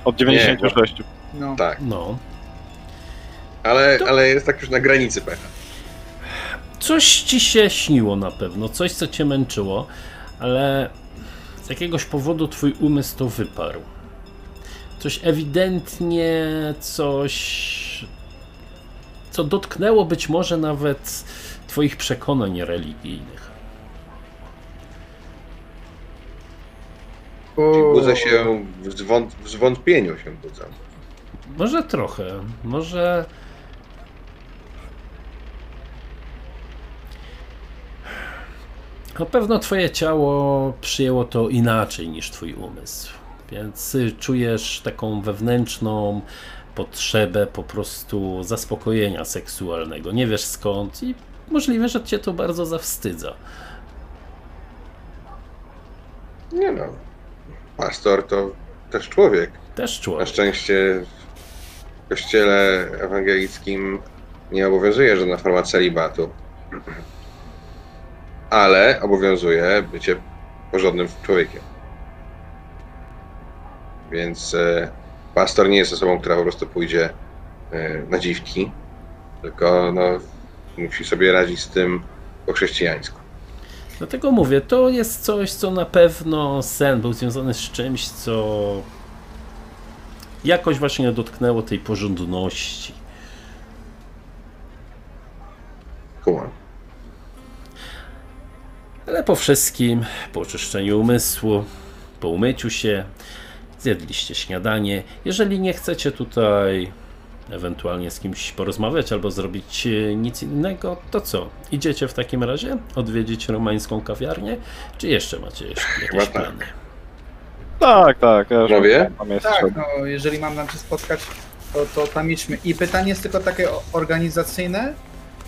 Od 96. No. Tak, No. ale, ale jest tak już na granicy pecha. Coś ci się śniło na pewno, coś co cię męczyło, ale z jakiegoś powodu twój umysł to wyparł. Coś ewidentnie, coś, co dotknęło być może nawet twoich przekonań religijnych. Czyli budzę się w, zwąt, w zwątpieniu się budzę. Może trochę, może. Na pewno twoje ciało przyjęło to inaczej niż twój umysł. Więc y, czujesz taką wewnętrzną potrzebę po prostu zaspokojenia seksualnego. Nie wiesz skąd i możliwe, że cię to bardzo zawstydza. Nie no. Pastor to też człowiek. Też Na człowiek. szczęście w kościele ewangelickim nie obowiązuje żadna forma celibatu. Ale obowiązuje bycie porządnym człowiekiem. Więc e, pastor nie jest osobą, która po prostu pójdzie e, na dziwki, tylko no, musi sobie radzić z tym po chrześcijańsku. Dlatego mówię, to jest coś, co na pewno sen był związany z czymś, co jakoś właśnie dotknęło tej porządności. Kumam. Ale po wszystkim, po oczyszczeniu umysłu, po umyciu się, zjedliście śniadanie. Jeżeli nie chcecie tutaj ewentualnie z kimś porozmawiać albo zrobić e, nic innego, to co? Idziecie w takim razie odwiedzić romańską kawiarnię? Czy jeszcze macie jeszcze Chyba jakieś tak. plany? Tak, tak, ja jeszcze. Tak, no jeżeli mam nam się spotkać, to, to tam idźmy. I pytanie jest tylko takie organizacyjne.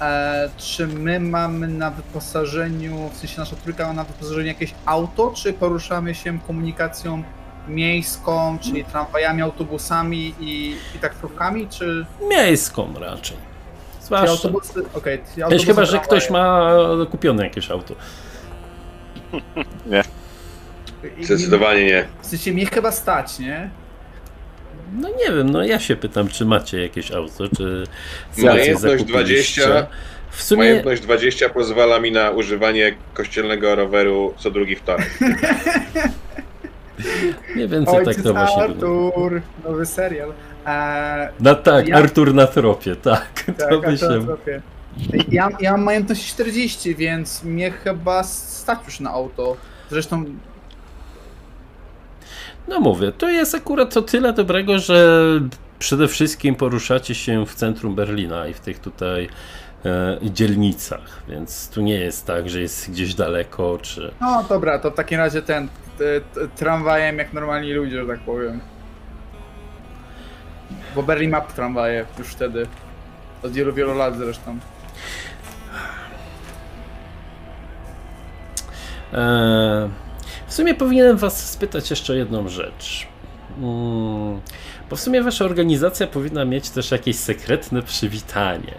E, czy my mamy na wyposażeniu, w sensie nasza trójka ma na wyposażeniu jakieś auto, czy poruszamy się komunikacją miejską, czyli tramwajami, autobusami i, i taksówkami, czy Miejską raczej. Zwłaszcza, autobusy, okej, okay, chyba, że ktoś ma kupione jakieś auto. Zdecydowanie nie. W sensie mnie chyba stać, nie? No nie wiem, no ja się pytam, czy macie jakieś auto, czy zakupiliście? 20, W sumie Majątność 20 pozwala mi na używanie kościelnego roweru co drugi wtorek. mniej więcej tak to właśnie. Artur, nowy serial. E, No tak, Ja- Artur na tropie, tak. Tak, to by się... Ja, ja mam majątność 40, więc mnie chyba stać już na auto. Zresztą No mówię, to jest akurat o tyle dobrego, że przede wszystkim poruszacie się w centrum Berlina i w tych tutaj e, dzielnicach, więc tu nie jest tak, że jest gdzieś daleko, czy... No dobra, to w takim razie ten t, t, tramwajem jak normalni ludzie, że tak powiem. Bo Berlin ma tramwaje już wtedy. Od wielu, wielu lat zresztą. E, w sumie powinienem Was spytać jeszcze jedną rzecz. Mm, bo w sumie Wasza organizacja powinna mieć też jakieś sekretne przywitanie.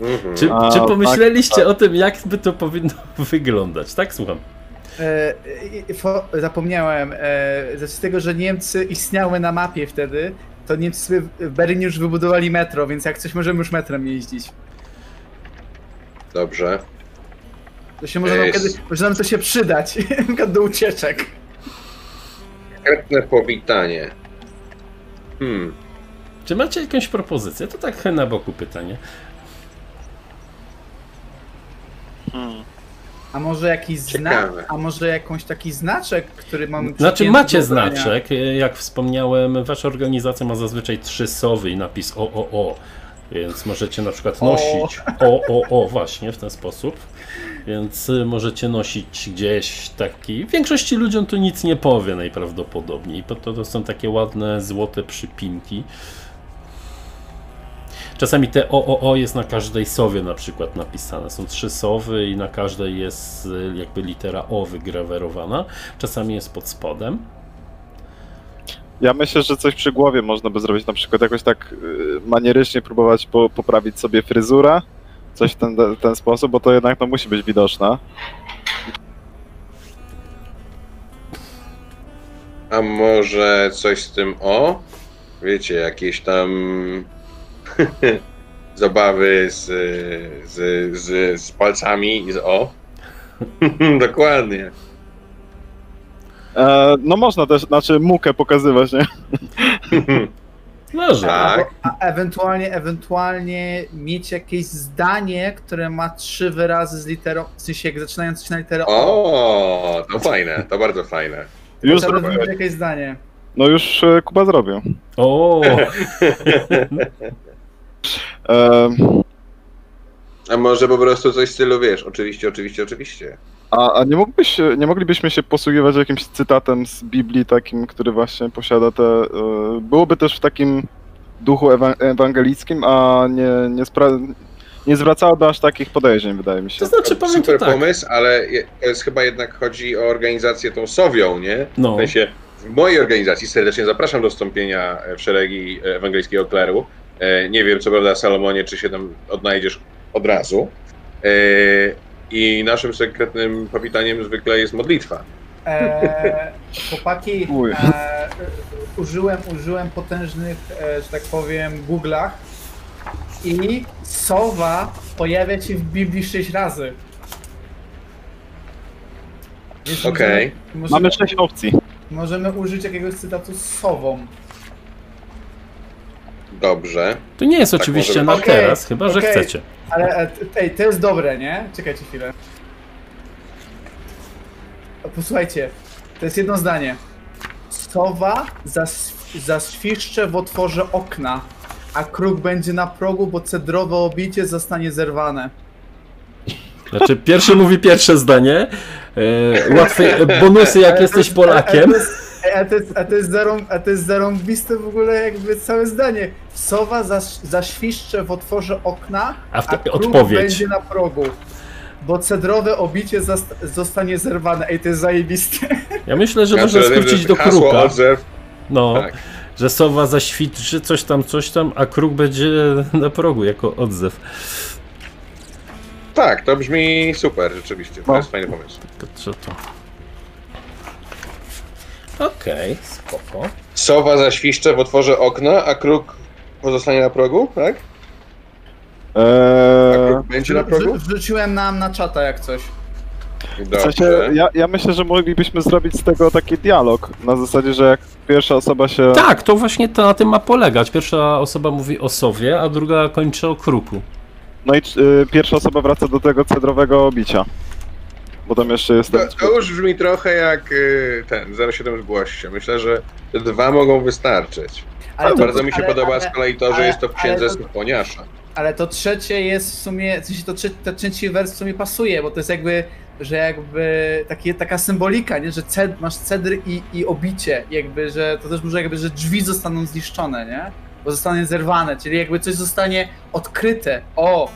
Mhm. Czy, A, czy tak, pomyśleliście o tym, jak by to powinno wyglądać? Tak, słucham. E, zapomniałem, e, z tego, że Niemcy istniały na mapie wtedy, to Niemcy w Berlinie już wybudowali metro, więc jak coś możemy już metrem jeździć. Dobrze. To się może nam, może nam to się przydać, do ucieczek. Konkretne powitanie. Hmm. Czy macie jakąś propozycję? To tak na boku pytanie. Hmm. A może jakiś znak, a może jakąś taki znaczek, który mam Znaczy macie znaczek, jak wspomniałem, wasza organizacja ma zazwyczaj trzy sowy i napis o, o, o. Więc możecie na przykład nosić o, o, o właśnie w ten sposób. Więc y, możecie nosić gdzieś taki. Większości ludziom to nic nie powie najprawdopodobniej. To, to są takie ładne złote przypinki. Czasami te o, o, o jest na każdej sowie na przykład napisane. Są trzy sowy i na każdej jest y, jakby litera o wygrawerowana. Czasami jest pod spodem. Ja myślę, że coś przy głowie można by zrobić, na przykład jakoś tak y, manierycznie próbować po, poprawić sobie fryzurę, coś w ten, ten sposób, bo to jednak no, musi być widoczne. A może coś z tym o? Wiecie, jakieś tam zabawy z, z, z, z palcami i z o? Dokładnie. E, no można też, znaczy mukę pokazywać, nie? Może. Tak. A ewentualnie, ewentualnie mieć jakieś zdanie, które ma trzy wyrazy z literą, w sensie jak zaczynając się na literę O. O, to fajne, to bardzo fajne. Już Trzeba zrobić jakieś zdanie. No już e, Kuba zrobił. O, E, A może po prostu coś w stylu, wiesz, oczywiście, oczywiście, oczywiście. A, a nie, mógłbyś, nie moglibyśmy się posługiwać jakimś cytatem z Biblii takim, który właśnie posiada te... E, byłoby też w takim duchu ewa ewangelickim, a nie, nie, spra- nie zwracałoby aż takich podejrzeń, wydaje mi się. to znaczy powiem to Super tak. pomysł, ale je- to jest chyba jednak chodzi o organizację tą Sowią, nie? No. W sensie, w mojej organizacji serdecznie zapraszam do wstąpienia w szeregi ewangelickiego kleru. E, Nie wiem, co prawda, Salomonie, czy się tam odnajdziesz od razu. I naszym sekretnym powitaniem zwykle jest modlitwa. E, chłopaki, e, użyłem, użyłem potężnych, e, że tak powiem, Google'ach i sowa pojawia się w Biblii sześć razy. Więc Okej. możemy, Mamy sześć opcji. możemy użyć jakiegoś cytatu z sową. Dobrze. To nie jest Tak oczywiście na. Okej, teraz, chyba że okej. chcecie. Ale e, ej, to jest dobre, nie? Czekajcie chwilę. Posłuchajcie, to jest jedno zdanie. Sowa zas- zaświszcze w otworze okna, a kruk będzie na progu, bo cedrowe obicie zostanie zerwane. Znaczy, pierwszy mówi pierwsze zdanie. E, łatwe bonusy, jak jesteś Polakiem. A, to jest, a, to jest zarą, a to jest zarąbiste w ogóle jakby całe zdanie. Sowa zaś, zaświszcze w otworze okna, A w kruk odpowiedź. będzie na progu. Bo cedrowe obicie zast- zostanie zerwane. Ej, to jest zajebiste. Ja myślę, że Ja można skrócić do kruka. No, tak. że sowa zaświtrzy coś tam, coś tam, a kruk będzie na progu jako odzew. tak, to brzmi super, rzeczywiście. To No. jest fajny pomysł. To co to? Okej, spoko. Sowa zaświszcze w otworze okna, a kruk pozostanie na progu, tak? A Eee, kruk będzie na progu? Wrzu- Wrzuciłem nam na czata jak coś. w sensie, ja, ja myślę, że moglibyśmy zrobić z tego taki dialog, na zasadzie, że jak pierwsza osoba się... Tak, to właśnie to na tym ma polegać. Pierwsza osoba mówi o sowie, a druga kończy o kruku. No i y, pierwsza osoba wraca do tego cedrowego bicia. Bo tam jeszcze jest To, to już brzmi trochę jak y, ten 07 zgłoś się. Myślę, że te dwa mogą wystarczyć. Ale to- Bardzo mi się ale- podoba ale- z kolei to, że ale- jest to w księdze ale to-. Ale to trzecie jest w sumie, w sensie to trze- trzeci wers w sumie pasuje, bo to jest jakby, że jakby takie, taka symbolika, nie? że ced, masz cedr i, i obicie, jakby, że to też może jakby, że drzwi zostaną zniszczone, nie? Bo zostanie zerwane, czyli jakby coś zostanie odkryte. O!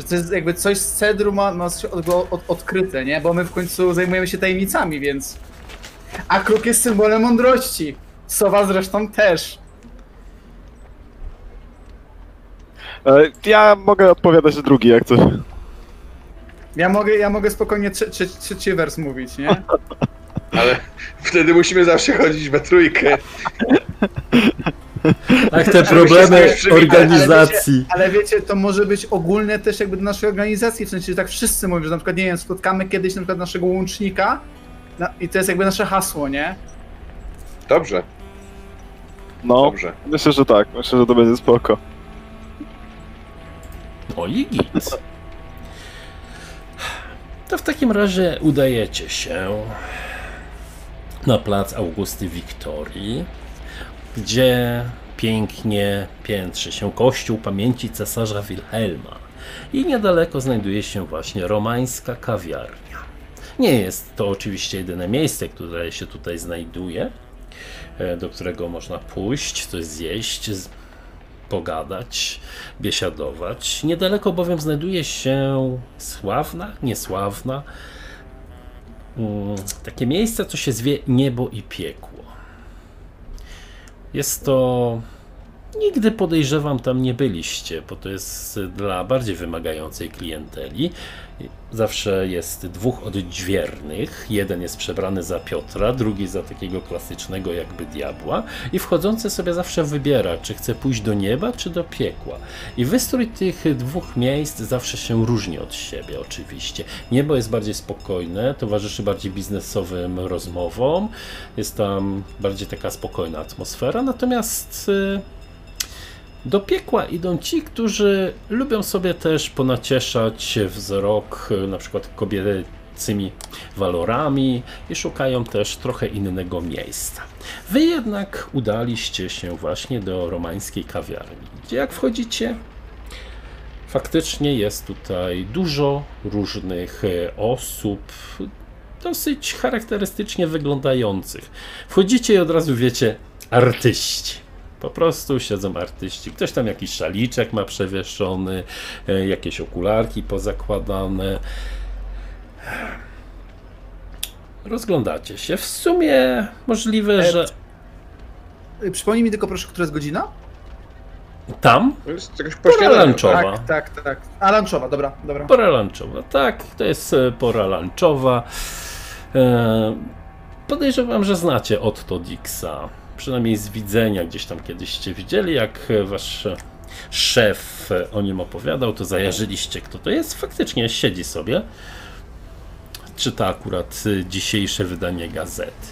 Że to jest jakby coś z cedru ma, ma się od, od, odkryte, nie? Bo my w końcu zajmujemy się tajemnicami, więc... A kruk jest symbolem mądrości. Sowa zresztą też. E, Ja mogę odpowiadać drugi, jak coś. Ja mogę, ja mogę spokojnie trze, trze, trzeci wers mówić, nie? Ale wtedy musimy zawsze chodzić we trójkę. Ach, te problemy przy- ale- ale organizacji. Ale wiecie, to może być ogólne też jakby do naszej organizacji, w sensie, że tak wszyscy mówią, że na przykład, nie wiem, spotkamy kiedyś na przykład naszego łącznika na, i to jest jakby nasze hasło, nie? Dobrze, No, dobrze. myślę, że tak. Myślę, że to będzie spoko. No i git. To w takim razie udajecie się na plac Augusty Wiktorii, gdzie pięknie piętrzy się kościół pamięci cesarza Wilhelma i niedaleko znajduje się właśnie romańska kawiarnia. Nie jest to oczywiście jedyne miejsce, które się tutaj znajduje, e, do którego można pójść, coś zjeść, pogadać, biesiadować. Niedaleko bowiem znajduje się sławna, niesławna, mm, takie miejsce, co się zwie niebo i piekło. Jest to. Nigdy podejrzewam tam nie byliście, bo to jest dla bardziej wymagającej klienteli. Zawsze jest dwóch odźwiernych. Jeden jest przebrany za Piotra, drugi za takiego klasycznego jakby diabła. I wchodzący sobie zawsze wybiera, czy chce pójść do nieba, czy do piekła. I wystrój tych dwóch miejsc zawsze się różni od siebie, oczywiście. Niebo jest bardziej spokojne, towarzyszy bardziej biznesowym rozmowom. Jest tam bardziej taka spokojna atmosfera, natomiast. y, do piekła idą ci, którzy lubią sobie też ponacieszać wzrok y, na przykład kobiecymi walorami i szukają też trochę innego miejsca. Wy jednak udaliście się właśnie do romańskiej kawiarni, gdzie jak wchodzicie, faktycznie jest tutaj dużo różnych e, osób, dosyć charakterystycznie wyglądających. Wchodzicie i od razu wiecie, artyści. Po prostu siedzą artyści. Ktoś tam jakiś szaliczek ma przewieszony, e, jakieś okularki pozakładane. Rozglądacie się. W sumie możliwe, E, że Y, Przypomnij mi tylko proszę, która jest godzina? tam To jest jakaś pora lunchowa. Tak, tak, tak. A lunchowa, dobra, dobra. Pora lunchowa, tak, to jest e, pora lunchowa. E, podejrzewam, że znacie Otto Dixa. Przynajmniej z widzenia gdzieś tam kiedyście widzieli, jak wasz szef o nim opowiadał, to zajarzyliście, kto to jest. Faktycznie siedzi sobie. Czyta akurat dzisiejsze wydanie gazety.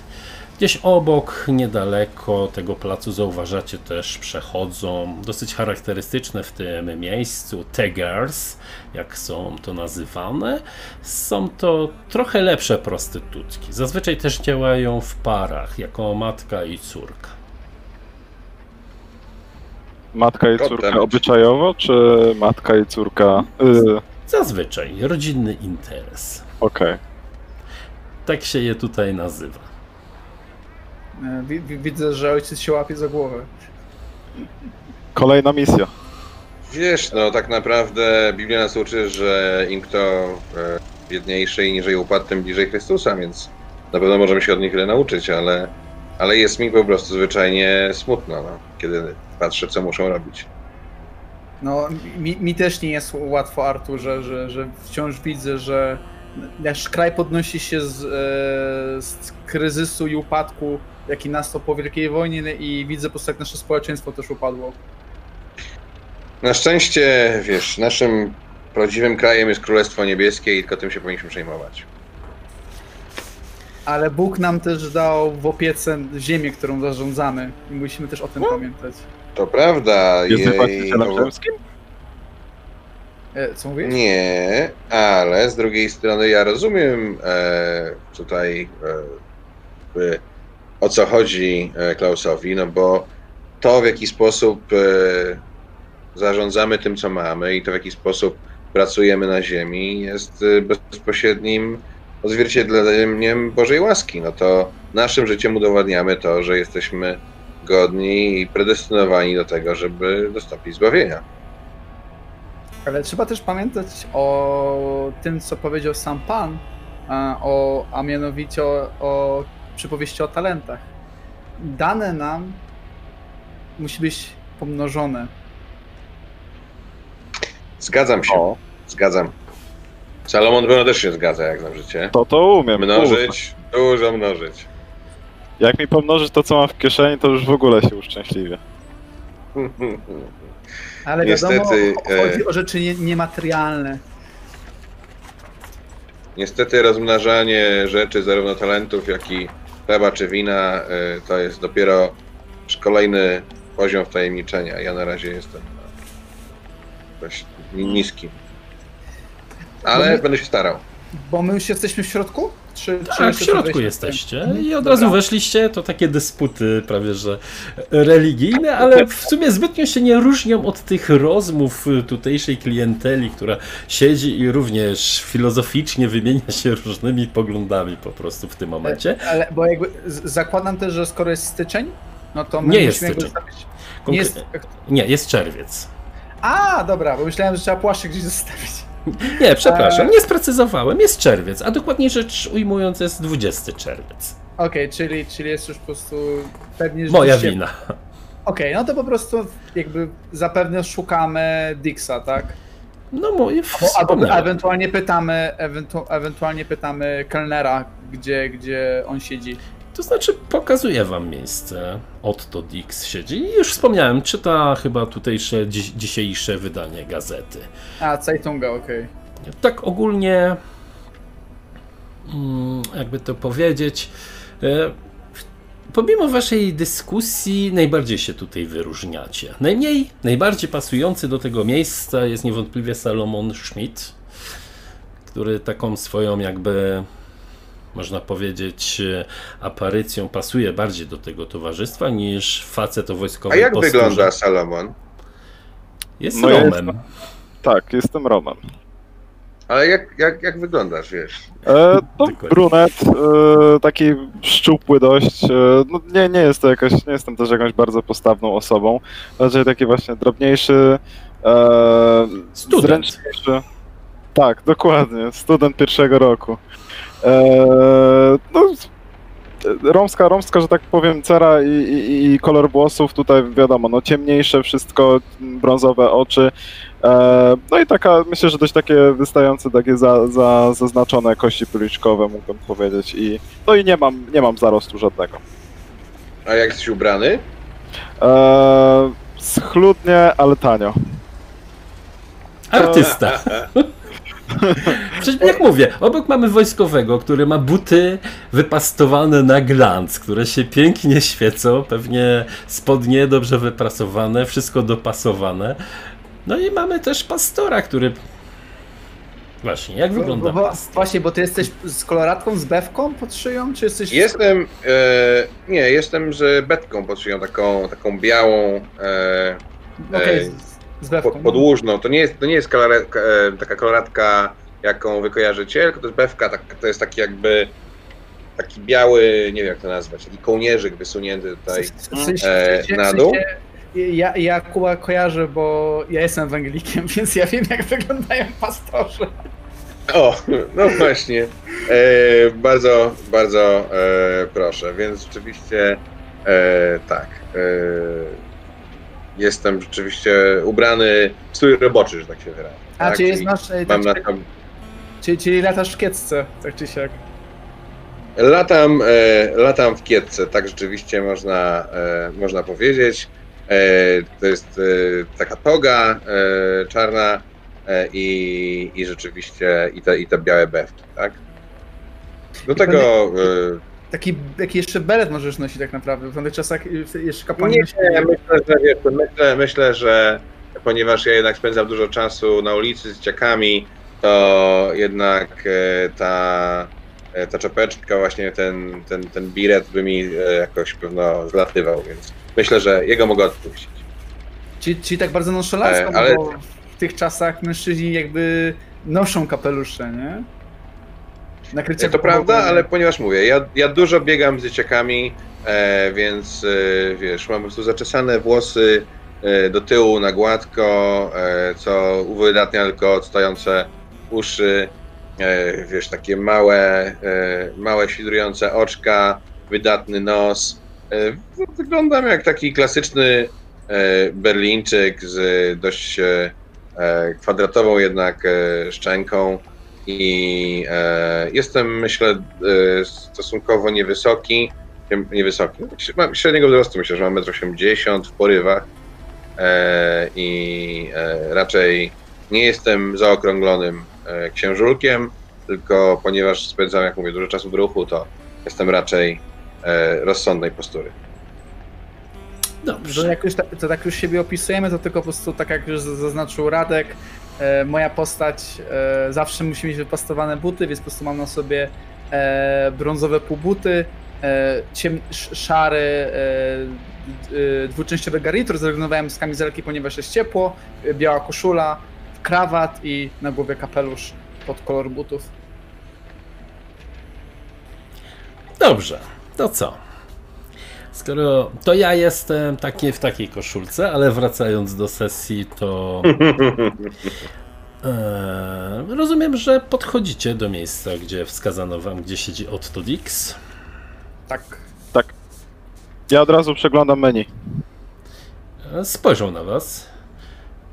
Gdzieś obok, niedaleko tego placu zauważacie też przechodzą dosyć charakterystyczne w tym miejscu teggers, jak są to nazywane. Są to trochę lepsze prostytutki. Zazwyczaj też działają w parach, jako matka i córka. Matka i córka obyczajowo, czy matka i córka... Y, Zazwyczaj rodzinny interes. Okej. Tak się je tutaj nazywa. E, wi- wi- Widzę, że ojciec się łapie za głowę. Kolejna misja. Wiesz, no tak naprawdę Biblia nas uczy, że im kto e, biedniejszy i niżej upadł, tym bliżej Chrystusa, więc na pewno możemy się od nich wiele nauczyć, ale, ale jest mi po prostu zwyczajnie smutno, no, kiedy patrzę, co muszą robić. No, mi, mi też nie jest łatwo, Artur, że, że, że wciąż widzę, że nasz kraj podnosi się z, e, z kryzysu i upadku, jaki nastał po Wielkiej Wojnie i widzę po prostu, jak nasze społeczeństwo też upadło. Na szczęście, wiesz, naszym prawdziwym krajem jest Królestwo Niebieskie i tylko tym się powinniśmy przejmować. Ale Bóg nam też dał w opiece ziemię, którą zarządzamy i musimy też o tym pamiętać. To prawda. Jest jej-? E, Co mówisz? Nie, ale z drugiej strony ja rozumiem e, tutaj e, o co chodzi e, Klausowi, no bo to w jaki sposób e, zarządzamy tym, co mamy i to w jaki sposób pracujemy na ziemi jest e, bezpośrednim odzwierciedleniem Bożej łaski. No to naszym życiem udowadniamy to, że jesteśmy godni i predestynowani do tego, żeby dostąpić zbawienia. Ale trzeba też pamiętać o tym, co powiedział sam Pan, a, o, a mianowicie o, o przypowieści o talentach. Dane nam musi być pomnożone. Zgadzam się. O, Zgadzam. Salomon pewno też się zgadza, jak na życie. to to umiem. kurwa. Mnożyć, dużo mnożyć. Jak mi pomnożysz to, co mam w kieszeni, to już w ogóle się uszczęśliwię. Ale Niestety, wiadomo, chodzi e, o rzeczy nie, niematerialne. Niestety rozmnażanie rzeczy, zarówno talentów, jak i chleba czy wina, y, to jest dopiero kolejny poziom wtajemniczenia. Ja na razie jestem na dość ni- niskim. Ale my- będę się starał. Bo my już jesteśmy w środku? Czy, czy Tak, w środku jesteście i od Dobra. razu weszliście, to takie dysputy prawie że religijne, ale w sumie zbytnio się nie różnią od tych rozmów tutejszej klienteli, która siedzi i również filozoficznie wymienia się różnymi poglądami po prostu w tym momencie. Ale bo jakby zakładam też, że skoro jest styczeń, no to my Nie jest styczeń. Konkre- Nie jest... Nie, jest czerwiec. A, dobra, bo myślałem, że trzeba płaszczyk gdzieś zostawić. Nie, przepraszam, nie sprecyzowałem, jest czerwiec, a dokładniej rzecz ujmując jest 20 czerwiec. Okej, czyli, czyli jest już po prostu pewnie Moja wina. Okej, no to po prostu jakby zapewne szukamy Dixa, tak? No moje Albo, ewentualnie pytamy, ewentu, ewentualnie pytamy kelnera, gdzie, gdzie on siedzi. To znaczy, pokazuję wam miejsce. Otto Dix siedzi i już wspomniałem, czyta chyba tutejsze, dziś, dzisiejsze wydanie gazety. A, Zeitunga, okej. Tak ogólnie, mm, jakby to powiedzieć, e, pomimo waszej dyskusji, najbardziej się tutaj wyróżniacie. Najmniej, najbardziej pasujący do tego miejsca jest niewątpliwie Salomon Schmidt, który taką swoją jakby można powiedzieć, e, aparycją pasuje bardziej do tego towarzystwa niż facet o A wojskowej jak posturze. wygląda Salomon? Jest No Romem. Tak, jestem Roman. Ale jak, jak, jak wyglądasz, wiesz? E, no, brunet, e, taki szczupły dość. E, no, nie, nie jest to jakaś, nie jestem też jakąś bardzo postawną osobą. Raczej taki właśnie drobniejszy, e, Student. zręczniejszy. Tak, dokładnie. Student pierwszego roku. E, no, romska, romska, że tak powiem, cera i, i, i kolor włosów tutaj wiadomo, no ciemniejsze wszystko, brązowe oczy. E, no i taka, myślę, że dość takie wystające, takie za, za, zaznaczone kości policzkowe, mógłbym powiedzieć. I, no i nie mam, nie mam zarostu żadnego. A jak jesteś ubrany? E, schludnie, ale tanio. Artysta. Przecież jak mówię, obok mamy wojskowego, który ma buty wypastowane na glans, które się pięknie świecą, pewnie spodnie dobrze wyprasowane, wszystko dopasowane. No i mamy też pastora, który... Właśnie, jak wygląda Bo, bo, pastor? właśnie, bo ty jesteś z koloratką, z bewką pod szyją, czy jesteś... Jestem, e, nie, jestem z betką pod szyją, taką, taką białą, e, Okej, Ej, z, z bewką. pod, podłużną. To nie jest, to nie jest koloratka, e, taka koloratka, jaką wy kojarzycie, tylko to jest bewka, tak, to jest taki jakby, taki biały, nie wiem jak to nazwać, taki kołnierzyk wysunięty tutaj. W- sensie- e, na w dół? sensie Ja, ja Kuba kojarzę, bo ja jestem Węglikiem, więc ja wiem jak wyglądają pastorzy. O, no właśnie. E, bardzo, bardzo e, proszę. Więc rzeczywiście e, tak. Jestem rzeczywiście ubrany w strój roboczy, że tak się wyrażę. A tak? czyli jest I nasz... e, Mam na tak, to. czyli, czyli latasz w kiecce, tak czy siak. Latam, e, latam w kietce, tak rzeczywiście można, e, można powiedzieć. E, to jest e, taka toga e, czarna i, i rzeczywiście i te, i te białe bewki, tak? Do tego. E, Taki, taki jeszcze beret możesz nosić tak naprawdę, w tamtych czasach y, jeszcze kapłani Nie, nie, myślę, że wiesz, myślę, myślę, że ponieważ ja jednak spędzam dużo czasu na ulicy z dzieciakami, to jednak e, ta, e, ta czapeczka, właśnie ten, ten, ten biret by mi e, jakoś pewno zlatywał, więc myślę, że jego mogę odpuścić. Ci, ci tak bardzo nonszalancko, ale- bo w tych czasach mężczyźni jakby noszą kapelusze, nie? Nakrycie To prawda, ale ponieważ mówię, ja, ja dużo biegam z dzieciakami, e, więc e, wiesz, mam po prostu zaczesane włosy e, do tyłu na gładko, e, co uwydatnia tylko odstające uszy, e, wiesz, takie małe, e, małe świdrujące oczka, wydatny nos. No, wyglądam jak taki klasyczny Berlińczyk z dość kwadratową jednak szczęką i e, jestem, myślę, e, stosunkowo niewysoki. Nie- Niewysoki. Mam średniego wzrostu, myślę, że mam 1,80 m w porywach e, i e, raczej nie jestem zaokrąglonym e, księżulkiem, tylko ponieważ spędzam, jak mówię, dużo czasu w ruchu, to jestem raczej e, rozsądnej postury. Że Dobrze. jak już tak, to tak już siebie opisujemy, to tylko po prostu tak jak już zaznaczył Radek, moja postać e, zawsze musi mieć wypastowane buty, więc po prostu mam na sobie e, brązowe półbuty, e, ciem, sz, szary e, e, dwuczęściowy garnitur, zrezygnowałem z kamizelki, ponieważ jest ciepło, e, biała koszula, krawat i na głowie kapelusz pod kolor butów. Dobrze. To co? Skoro to ja jestem taki w takiej koszulce, ale wracając do sesji, to e, rozumiem, że podchodzicie do miejsca, gdzie wskazano wam, gdzie siedzi Otto Dix. Tak. Tak. Ja od razu przeglądam menu. E, Spojrzał na was.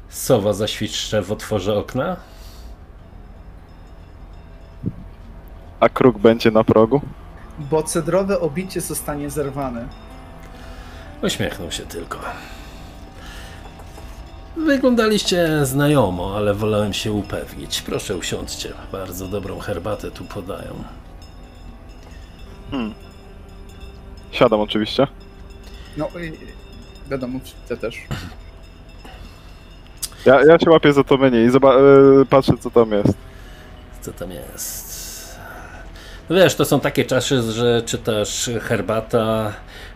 Sowa zaświszcze w otworze okna. A kruk będzie na progu. Bo cedrowe obicie zostanie zerwane. Uśmiechnął się tylko. Wyglądaliście znajomo, ale wolałem się upewnić. Proszę usiądźcie. Bardzo dobrą herbatę tu podają. Siadam oczywiście. No i wiadomo, ty też. Ja, ja się łapię za to menu i y, patrzę co tam jest. Co tam jest? No wiesz, to są takie czasy, że czytasz herbata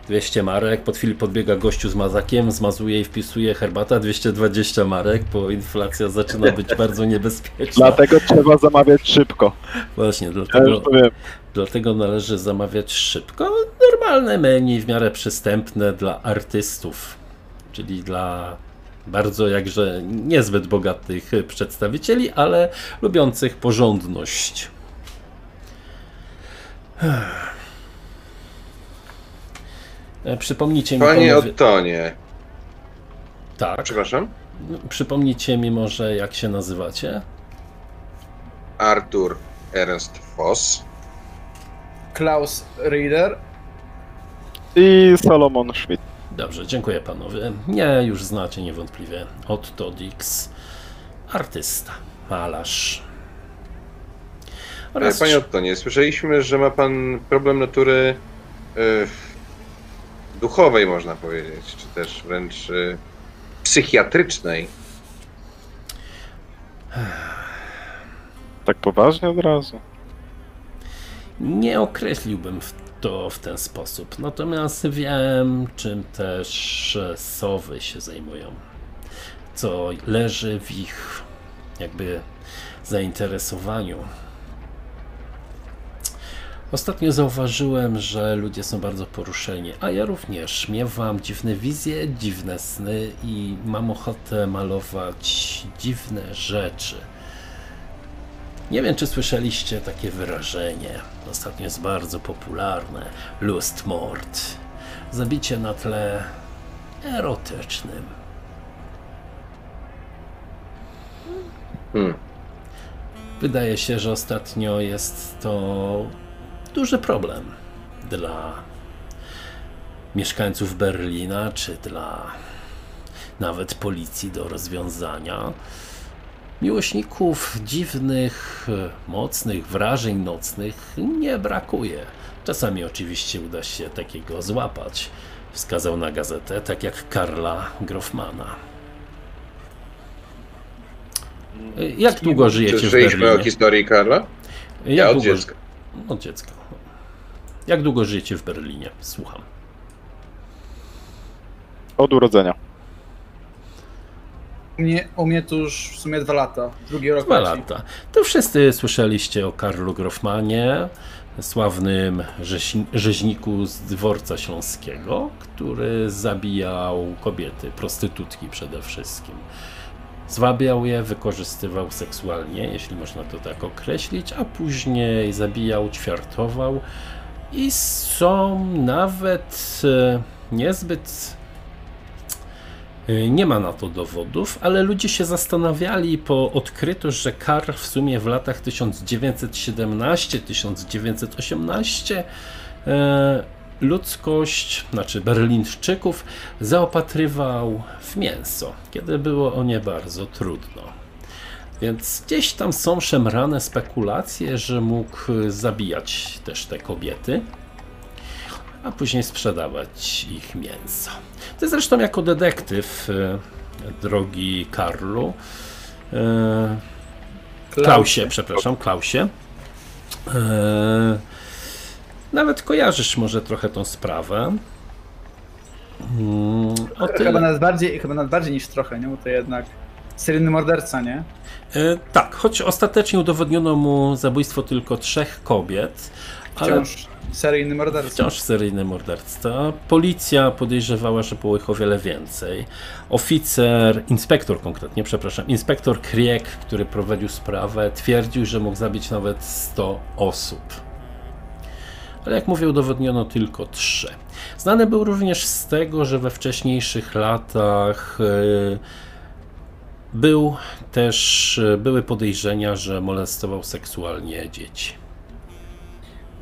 200 marek, po chwili podbiega gościu z mazakiem, zmazuje i wpisuje herbata 220 marek, bo inflacja zaczyna być bardzo niebezpieczna. Dlatego trzeba zamawiać szybko. Właśnie, Ja dlatego... wiem. Dlatego należy zamawiać szybko. Normalne menu, w miarę przystępne dla artystów, czyli dla bardzo jakże niezbyt bogatych przedstawicieli, ale lubiących porządność. E, Przypomnijcie mi, Panie panowie... Ottonie, tak, przepraszam, przypomnijcie mi może jak się nazywacie? Artur Ernst Voss. Klaus Rieder. I Salomon Schmidt. Dobrze, dziękuję panowie. Nie, już znacie niewątpliwie. Otto Dix, artysta, malarz. E, Panie Ottonie, słyszeliśmy, że ma pan problem natury e, duchowej, można powiedzieć, czy też wręcz e, psychiatrycznej. Tak poważnie od razu. Nie określiłbym to w ten sposób. Natomiast wiem, czym też sowy się zajmują. Co leży w ich jakby zainteresowaniu. Ostatnio zauważyłem, że ludzie są bardzo poruszeni, a ja również. Miewam dziwne wizje, dziwne sny i mam ochotę malować dziwne rzeczy. Nie wiem, czy słyszeliście takie wyrażenie. Ostatnio jest bardzo popularne. Lustmord. Zabicie na tle erotycznym. Hmm. Wydaje się, że ostatnio jest to duży problem dla mieszkańców Berlina, czy dla nawet policji do rozwiązania. Miłośników dziwnych, mocnych wrażeń nocnych nie brakuje. Czasami oczywiście uda się takiego złapać. Wskazał na gazetę, tak jak Karla Grofmana. Jak długo żyjecie w Słyszeliśmy o Berlinie? historii Karla? Jak Ja od długo- dziecka. Od dziecka. Jak długo żyjecie w Berlinie? Słucham. Od urodzenia. U mnie, u mnie to już w sumie dwa lata. Drugi rok Dwa lata. To wszyscy słyszeliście o Karlu Grofmanie, sławnym rzeź- rzeźniku z dworca śląskiego, który zabijał kobiety, prostytutki przede wszystkim. Zwabiał je, wykorzystywał seksualnie, jeśli można to tak określić, a później zabijał, ćwiartował i są nawet e, niezbyt Y, Nie ma na to dowodów, ale ludzie się zastanawiali, bo odkryto, że Karl w sumie w latach 1917-1918 e, ludzkość, znaczy Berlińczyków, zaopatrywał w mięso, kiedy było o nie bardzo trudno. Więc gdzieś tam są szemrane spekulacje, że mógł zabijać też te kobiety, a później sprzedawać ich mięso. Ty zresztą jako detektyw, e, drogi Karlu, e, Klausie, przepraszam, Klausie, nawet kojarzysz może trochę tą sprawę. Mm, O Chyba tyle, nawet, bardziej, chyba nawet bardziej niż trochę, nie? Bo to jednak seryjny morderca, nie? e, tak, choć ostatecznie udowodniono mu zabójstwo tylko trzech kobiet, ale Wciąż seryjny morderca. Wciąż seryjny morderca. Policja podejrzewała, że było ich o wiele więcej. Oficer, inspektor konkretnie, przepraszam, inspektor Kriek, który prowadził sprawę, twierdził, że mógł zabić nawet 100 osób. Ale jak mówię, udowodniono tylko trzy. Znany był również z tego, że we wcześniejszych latach e, był też, e, były podejrzenia, że molestował seksualnie dzieci.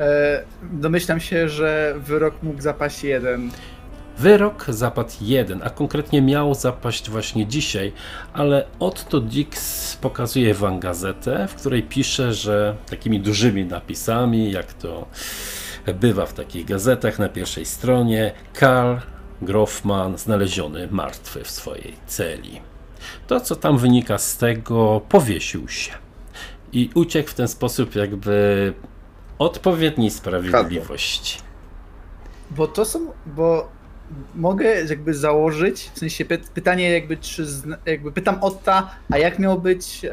E, domyślam się, że wyrok mógł zapaść jeden. Wyrok zapadł jeden, a konkretnie miał zapaść właśnie dzisiaj, ale Otto Dix pokazuje wam gazetę, w której pisze, że takimi dużymi napisami, jak to bywa w takich gazetach na pierwszej stronie, Karl Grofman znaleziony martwy w swojej celi. To, co tam wynika z tego, powiesił się i uciekł w ten sposób jakby odpowiedniej sprawiedliwości. Bo to są, bo mogę jakby założyć, w sensie py, pytanie jakby czy, jakby pytam Otta, a jak miał być, e,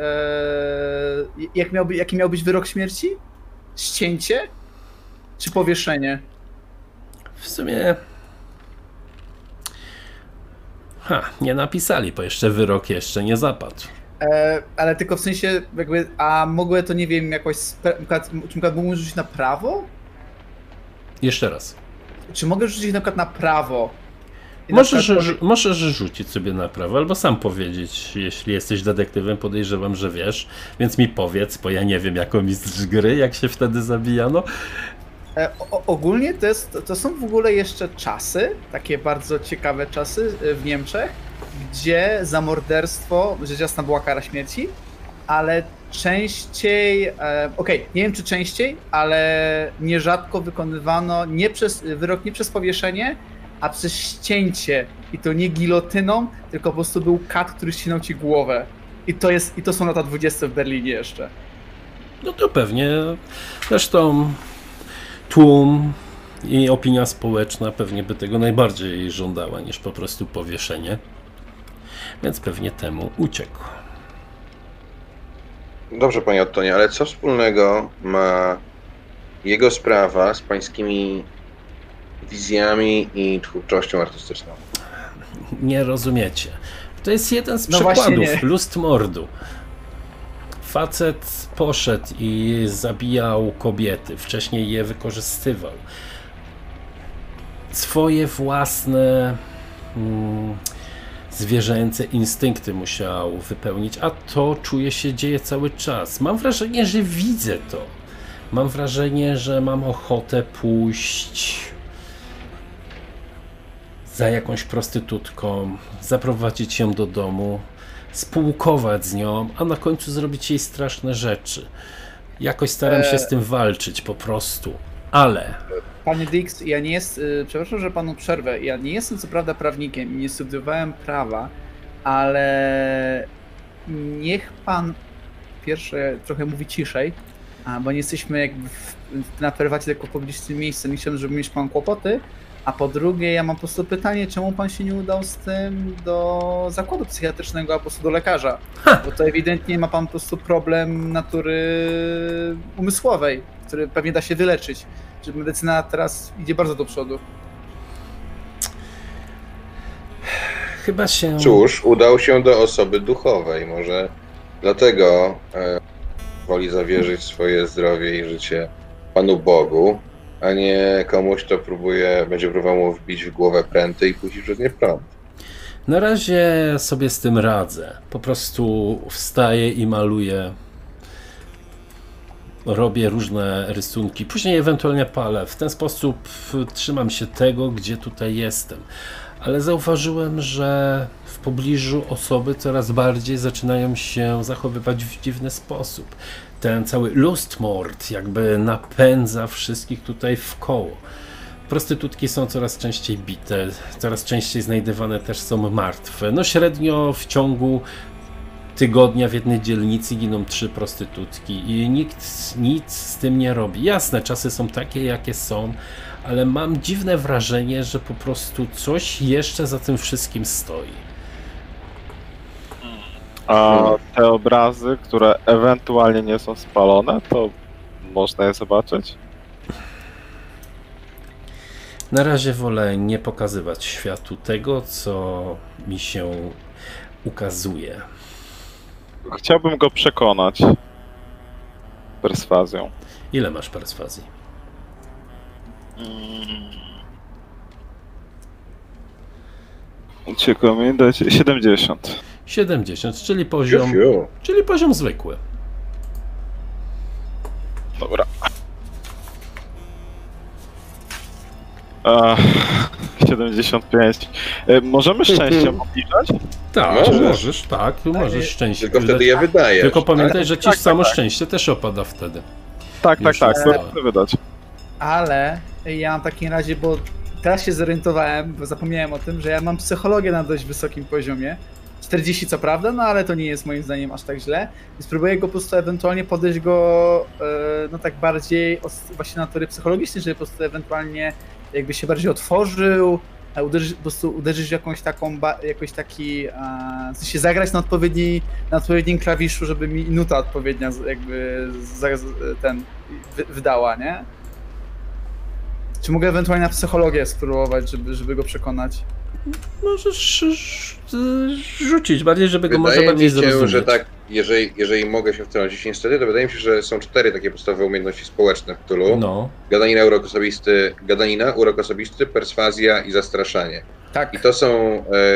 jak miał, jaki miał być wyrok śmierci? Ścięcie? Czy powieszenie? W sumie. Ha, nie napisali, bo jeszcze wyrok jeszcze nie zapadł. E, ale tylko w sensie jakby, a mogę to nie wiem jakoś, czy mógłbym rzucić na prawo? Jeszcze raz. Czy mogę rzucić na przykład na prawo? I na Możesz, przykład możesz rzucić sobie na prawo, albo sam powiedzieć, jeśli jesteś detektywem, podejrzewam, że wiesz, więc mi powiedz, bo ja nie wiem jako mistrz gry, jak się wtedy zabijano. E, o, ogólnie to, jest, to są w ogóle jeszcze czasy, takie bardzo ciekawe czasy e, w Niemczech, gdzie za morderstwo, rzecz jasna była kara śmierci, ale częściej, e, okej, nie wiem czy częściej, ale nierzadko wykonywano nie przez, wyrok nie przez powieszenie, a przez ścięcie. I to nie gilotyną, tylko po prostu był kat, który ścinał ci głowę. I to, jest, I to są lata 20 w Berlinie jeszcze. No to pewnie. Zresztą tłum i opinia społeczna pewnie by tego najbardziej żądała niż po prostu powieszenie. Więc pewnie temu uciekł. Dobrze, panie Ottonie, ale co wspólnego ma jego sprawa z pańskimi wizjami i twórczością artystyczną? Nie rozumiecie. To jest jeden z No przykładów nie. lustmordu. Facet poszedł i zabijał kobiety, wcześniej je wykorzystywał. Swoje własne mm, zwierzęce instynkty musiał wypełnić, a to czuje się dzieje cały czas. Mam wrażenie, że widzę to. Mam wrażenie, że mam ochotę pójść za jakąś prostytutką, zaprowadzić ją do domu, spółkować z nią, a na końcu zrobić jej straszne rzeczy. Jakoś staram się E. z tym walczyć po prostu. Ale Panie Dix, ja nie jest, y, przepraszam, że panu przerwę. Ja nie jestem co prawda prawnikiem i nie studiowałem prawa, ale niech pan pierwsze trochę mówi ciszej, bo nie jesteśmy jakby w, na prywatnie tylko publicznym miejscu. Nie chciałbym, żeby mieć pan kłopoty. A po drugie, ja mam po prostu pytanie, czemu pan się nie udał z tym do zakładu psychiatrycznego, a po prostu do lekarza? Ha! Bo to ewidentnie ma pan po prostu problem natury umysłowej, który pewnie da się wyleczyć. Że medycyna teraz idzie bardzo do przodu. Chyba się. Cóż, udał się do osoby duchowej. Może dlatego e, woli zawierzyć swoje zdrowie i życie Panu Bogu, a nie komuś, kto próbuje, będzie próbował mu wbić w głowę pręty i puścić przez nie prąd. Na razie sobie z tym radzę. Po prostu wstaję i maluję. Robię różne rysunki, później ewentualnie palę. W ten sposób trzymam się tego, gdzie tutaj jestem. Ale zauważyłem, że w pobliżu osoby coraz bardziej zaczynają się zachowywać w dziwny sposób. Ten cały lustmord jakby napędza wszystkich tutaj w koło. Prostytutki są coraz częściej bite, coraz częściej znajdywane też są martwe. No średnio w ciągu tygodnia w jednej dzielnicy giną trzy prostytutki i nikt nic z tym nie robi. Jasne, czasy są takie, jakie są, ale mam dziwne wrażenie, że po prostu coś jeszcze za tym wszystkim stoi. A te obrazy, które ewentualnie nie są spalone, to można je zobaczyć? Na razie wolę nie pokazywać światu tego, co mi się ukazuje. Chciałbym go przekonać perswazją. Ile masz perswazji? Ciekawe mi dać 70. 70, czyli poziom, czyli poziom zwykły. Dobra. Ach, 75. E, Możemy szczęściem obniżać? Tak, Możesz. możesz, tak, możesz szczęście. Tylko wtedy je wydajesz. Tylko pamiętaj, Ale- że ci tak, samo tak, tak. szczęście też opada wtedy. Tak, tak, Już tak. To wydać. Ale ja w takim razie, bo teraz się zorientowałem, bo zapomniałem o tym, że ja mam psychologię na dość wysokim poziomie. 40 co prawda, no ale to nie jest moim zdaniem aż tak źle. I spróbuję go po prostu ewentualnie podejść go e, no tak bardziej właśnie natury psychologicznej, żeby po prostu ewentualnie jakby się bardziej otworzył, a uderzyć, po prostu uderzyć w jakąś taką, jakoś taki, e, w sensie zagrać na, odpowiedni, na odpowiednim klawiszu, żeby mi nuta odpowiednia jakby ten wy, wydała, nie? Czy mogę ewentualnie na psychologię spróbować, żeby, żeby go przekonać? Możesz rzucić, bardziej, żeby go może Wydaje bardziej mi się, zrozumieć. że tak, jeżeli, jeżeli mogę się wtrącić niestety, to wydaje mi się, że są cztery takie podstawowe umiejętności społeczne w Cthulhu. No, Gadanina, urok osobisty, gadanina, urok osobisty, perswazja i zastraszanie. Tak. I to są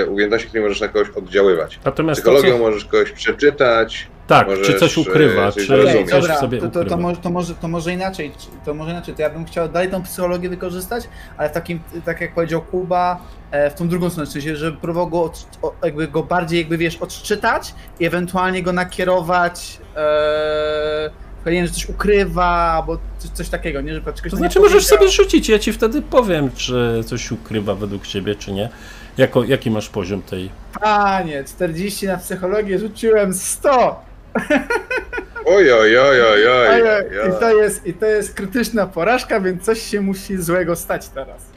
e, umiejętności, które możesz na kogoś oddziaływać. natomiast to, Psychologią co, możesz kogoś przeczytać. tak, możesz, czy coś ukrywa, e, coś czy zrozumieć. coś dobra, sobie to, to, to, ukrywa. może, to, może, to może inaczej, to może inaczej, to ja bym chciał dalej tą psychologię wykorzystać, ale w takim, tak jak powiedział Kuba, e, w tą drugą stronę, w sensie, żeby próbował go, od, o, jakby go bardziej, jakby wiesz, odczytać i ewentualnie go nakierować, e, powiedziałem, że coś ukrywa, albo coś, coś takiego, nie, że czegoś To nie znaczy możesz sobie rzucić, ja ci wtedy powiem, czy coś ukrywa według ciebie, czy nie. Jako, jaki masz poziom tej... Panie, 40 na psychologię, rzuciłem 100! Oj, oj, oj, oj, oj. i, to jest, I to jest krytyczna porażka, więc coś się musi złego stać teraz.